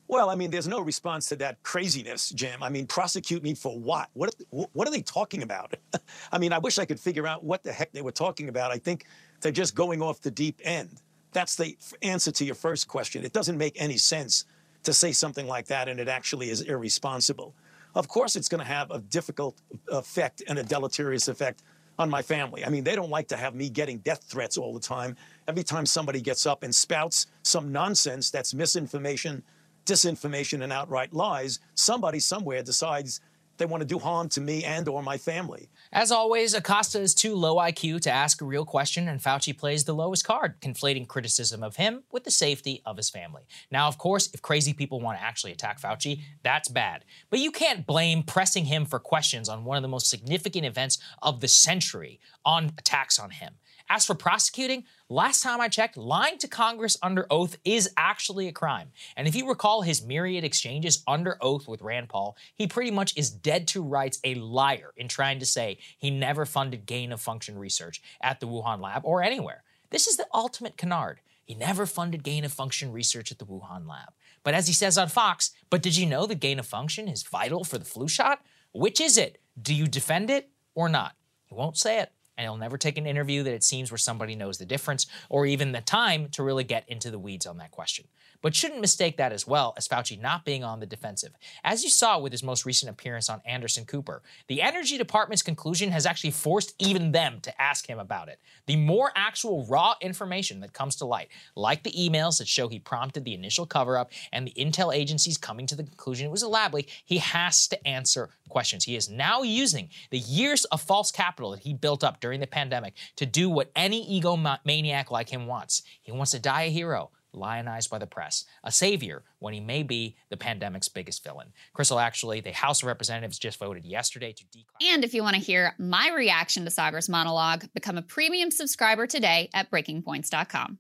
Well, I mean, there's no response to that craziness, Jim. I mean, prosecute me for what? What what are they talking about? *laughs* I mean, I wish I could figure out what the heck they were talking about. I think they're just going off the deep end. That's the answer to your first question. It doesn't make any sense to say something like that, and it actually is irresponsible. Of course, it's going to have a difficult effect and a deleterious effect on my family. I mean, they don't like to have me getting death threats all the time. Every time somebody gets up and spouts some nonsense that's misinformation, disinformation, and outright lies, somebody somewhere decides they want to do harm to me and or my family. As always, Acosta is too low IQ to ask a real question, and Fauci plays the lowest card, conflating criticism of him with the safety of his family. Now, of course, if crazy people want to actually attack Fauci, that's bad. But you can't blame pressing him for questions on one of the most significant events of the century on attacks on him. As for prosecuting, last time I checked, lying to Congress under oath is actually a crime. And if you recall his myriad exchanges under oath with Rand Paul, he pretty much is dead to rights a liar in trying to say he never funded gain of function research at the Wuhan lab or anywhere. This is the ultimate canard. He never funded gain of function research at the Wuhan lab. But as he says on Fox, but did you know that gain of function is vital for the flu shot? Which is it? Do you defend it or not? He won't say it and he'll never take an interview that it seems where somebody knows the difference or even the time to really get into the weeds on that question. But shouldn't mistake that as well as Fauci not being on the defensive. As you saw with his most recent appearance on Anderson Cooper, the Energy Department's conclusion has actually forced even them to ask him about it. The more actual raw information that comes to light, like the emails that show he prompted the initial cover up and the intel agencies coming to the conclusion it was a lab leak, he has to answer questions. He is now using the years of false capital that he built up during the pandemic to do what any egomaniac like him wants. He wants to die a hero, lionized by the press, a savior when he may be the pandemic's biggest villain. Krystal, actually, the House of Representatives just voted yesterday to declass. And if you want to hear my reaction to Saagar's monologue, become a premium subscriber today at breakingpoints.com.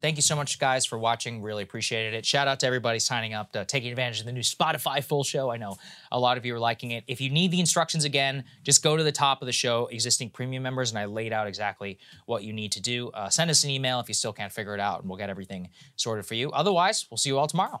Thank you so much, guys, for watching. Really appreciated it. Shout out to everybody signing up, to taking advantage of the new Spotify full show. I know a lot of you are liking it. If you need the instructions again, just go to the top of the show, existing premium members, and I laid out exactly what you need to do. Uh, send us an email if you still can't figure it out, and we'll get everything sorted for you. Otherwise, we'll see you all tomorrow.